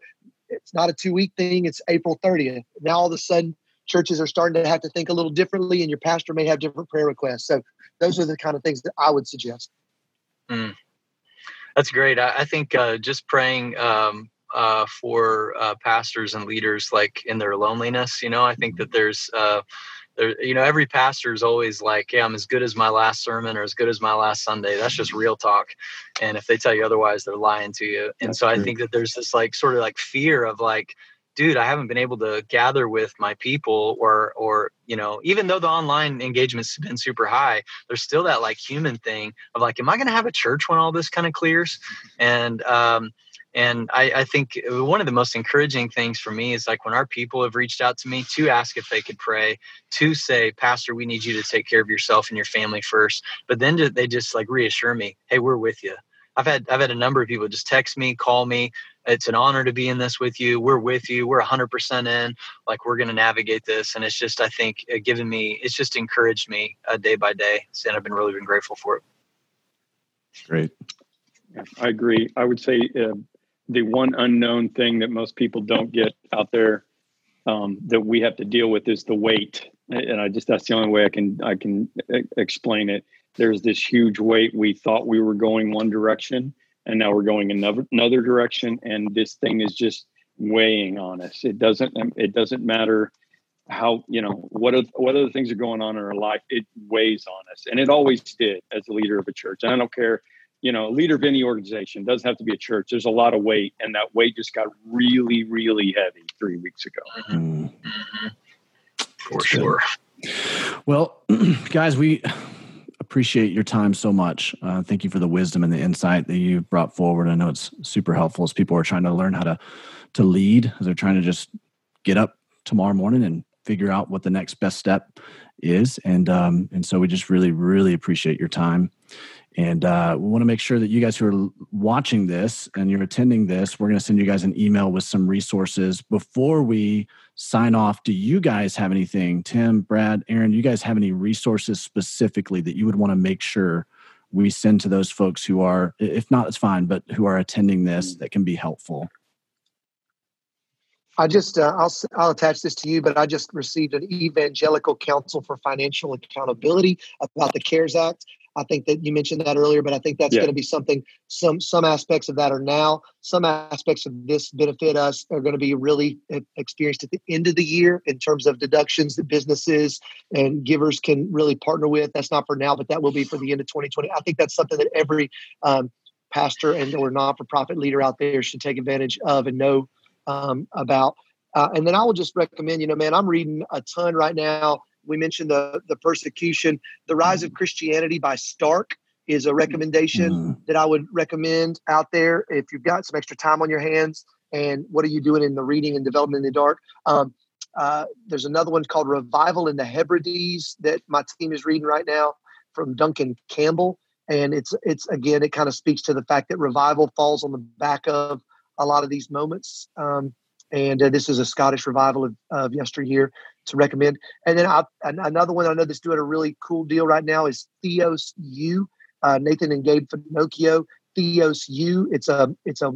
it's not a two week thing it's april 30th now all of a sudden churches are starting to have to think a little differently, and your pastor may have different prayer requests. So those are the kind of things that I would suggest. Mm. That's great. I, I think uh, just praying um, uh, for uh, pastors and leaders, like in their loneliness, you know, I think that there's, uh, there, you know, every pastor is always like, "Yeah, I'm as good as my last sermon or as good as my last Sunday." That's just real talk. And if they tell you otherwise, they're lying to you. And That's so true. I think that there's this like sort of like fear of like dude i haven't been able to gather with my people or or you know even though the online engagement's been super high there's still that like human thing of like am i going to have a church when all this kind of clears and um and I, I think one of the most encouraging things for me is like when our people have reached out to me to ask if they could pray, to say, Pastor, we need you to take care of yourself and your family first. But then they just like reassure me, hey, we're with you. I've had I've had a number of people just text me, call me, it's an honor to be in this with you. We're with you. We're 100% in. Like we're going to navigate this, and it's just I think uh, given me it's just encouraged me uh, day by day, and I've been really been grateful for it. Great. I agree. I would say uh, the one unknown thing that most people don't get out there um, that we have to deal with is the weight, and I just that's the only way I can I can explain it. There's this huge weight. We thought we were going one direction, and now we're going another another direction, and this thing is just weighing on us. It doesn't it doesn't matter how you know what are, what other things are going on in our life. It weighs on us, and it always did as a leader of a church. And I don't care you know, a leader of any organization doesn't have to be a church. There's a lot of weight, and that weight just got really, really heavy three weeks ago. Mm-hmm. For sure. Well, guys, we appreciate your time so much. Uh, thank you for the wisdom and the insight that you brought forward. I know it's super helpful as people are trying to learn how to to lead, as they're trying to just get up tomorrow morning and figure out what the next best step is. And um, and so we just really, really appreciate your time. And uh, we want to make sure that you guys who are watching this and you're attending this, we're going to send you guys an email with some resources. Before we sign off, do you guys have anything, Tim, Brad, Aaron, you guys have any resources specifically that you would want to make sure we send to those folks who are, if not, it's fine, but who are attending this that can be helpful? I just uh, I'll I'll attach this to you, but I just received an Evangelical Council for Financial Accountability about the CARES Act. I think that you mentioned that earlier, but I think that's yeah. going to be something. Some some aspects of that are now. Some aspects of this benefit us are going to be really experienced at the end of the year in terms of deductions that businesses and givers can really partner with. That's not for now, but that will be for the end of 2020. I think that's something that every um, pastor and or non for profit leader out there should take advantage of and know um, about. Uh, and then I will just recommend, you know, man, I'm reading a ton right now we mentioned the the persecution. The Rise of Christianity by Stark is a recommendation mm. that I would recommend out there if you've got some extra time on your hands. And what are you doing in the reading and development in the dark? Um, uh, there's another one called Revival in the Hebrides that my team is reading right now from Duncan Campbell, and it's it's again it kind of speaks to the fact that revival falls on the back of a lot of these moments. Um, and uh, this is a Scottish revival of, of yesteryear to recommend. And then I, another one I know that's doing a really cool deal right now is Theos U. Uh, Nathan and Gabe Finochio. Theos U. It's a it's a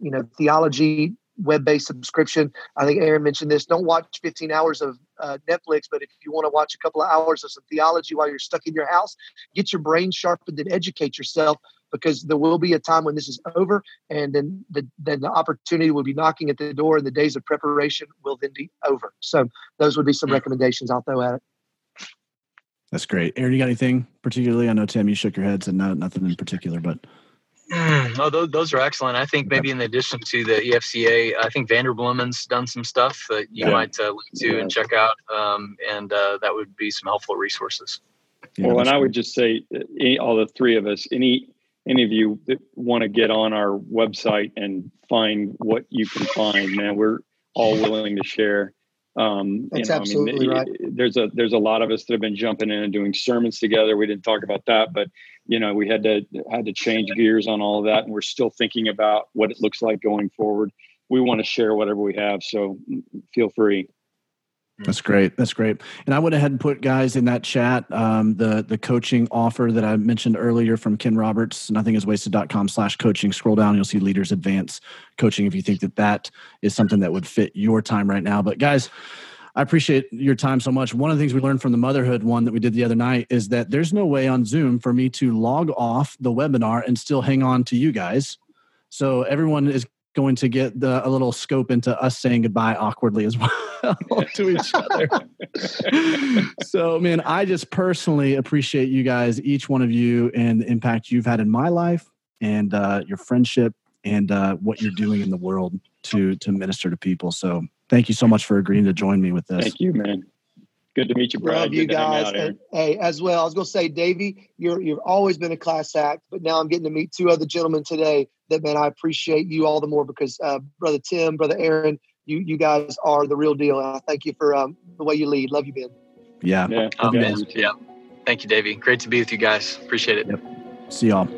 you know theology web based subscription. I think Aaron mentioned this. Don't watch 15 hours of uh, Netflix, but if you want to watch a couple of hours of some theology while you're stuck in your house, get your brain sharpened and educate yourself because there will be a time when this is over and then the, then the opportunity will be knocking at the door and the days of preparation will then be over. So those would be some recommendations I'll throw at it. That's great. Aaron, you got anything particularly? I know Tim, you shook your head, said no, nothing in particular, but Mm, oh, those, those are excellent. I think maybe in addition to the EFCA, I think Vanderbloemen's done some stuff that you yeah. might uh, link to yeah. and check out, um, and uh, that would be some helpful resources. Yeah, well, and I would just say, uh, any, all the three of us, any any of you that want to get on our website and find what you can find, man, we're all willing to share. Um, That's you know, absolutely I mean, right. There's a there's a lot of us that have been jumping in and doing sermons together. We didn't talk about that, but you know, we had to had to change gears on all of that, and we're still thinking about what it looks like going forward. We want to share whatever we have, so feel free. That's great. That's great. And I went ahead and put guys in that chat um, the the coaching offer that I mentioned earlier from Ken Roberts, nothingiswasted.com slash coaching. Scroll down, you'll see Leaders Advance Coaching if you think that that is something that would fit your time right now. But guys, I appreciate your time so much. One of the things we learned from the motherhood one that we did the other night is that there's no way on Zoom for me to log off the webinar and still hang on to you guys. So everyone is going to get the, a little scope into us saying goodbye awkwardly as well to each other. so, man, I just personally appreciate you guys, each one of you, and the impact you've had in my life and uh, your friendship and uh, what you're doing in the world to to minister to people. So, thank you so much for agreeing to join me with this. Thank you, man. Good to meet you, Brad. Love you guys. And, hey, as well, I was going to say, Davey, you're you've always been a class act, but now I'm getting to meet two other gentlemen today. That man, I appreciate you all the more because uh, brother Tim, brother Aaron, you you guys are the real deal. And I thank you for um, the way you lead. Love you, Ben. Yeah. Yeah. Um, yeah. Thank you, Davey. Great to be with you guys. Appreciate it. Yep. See y'all.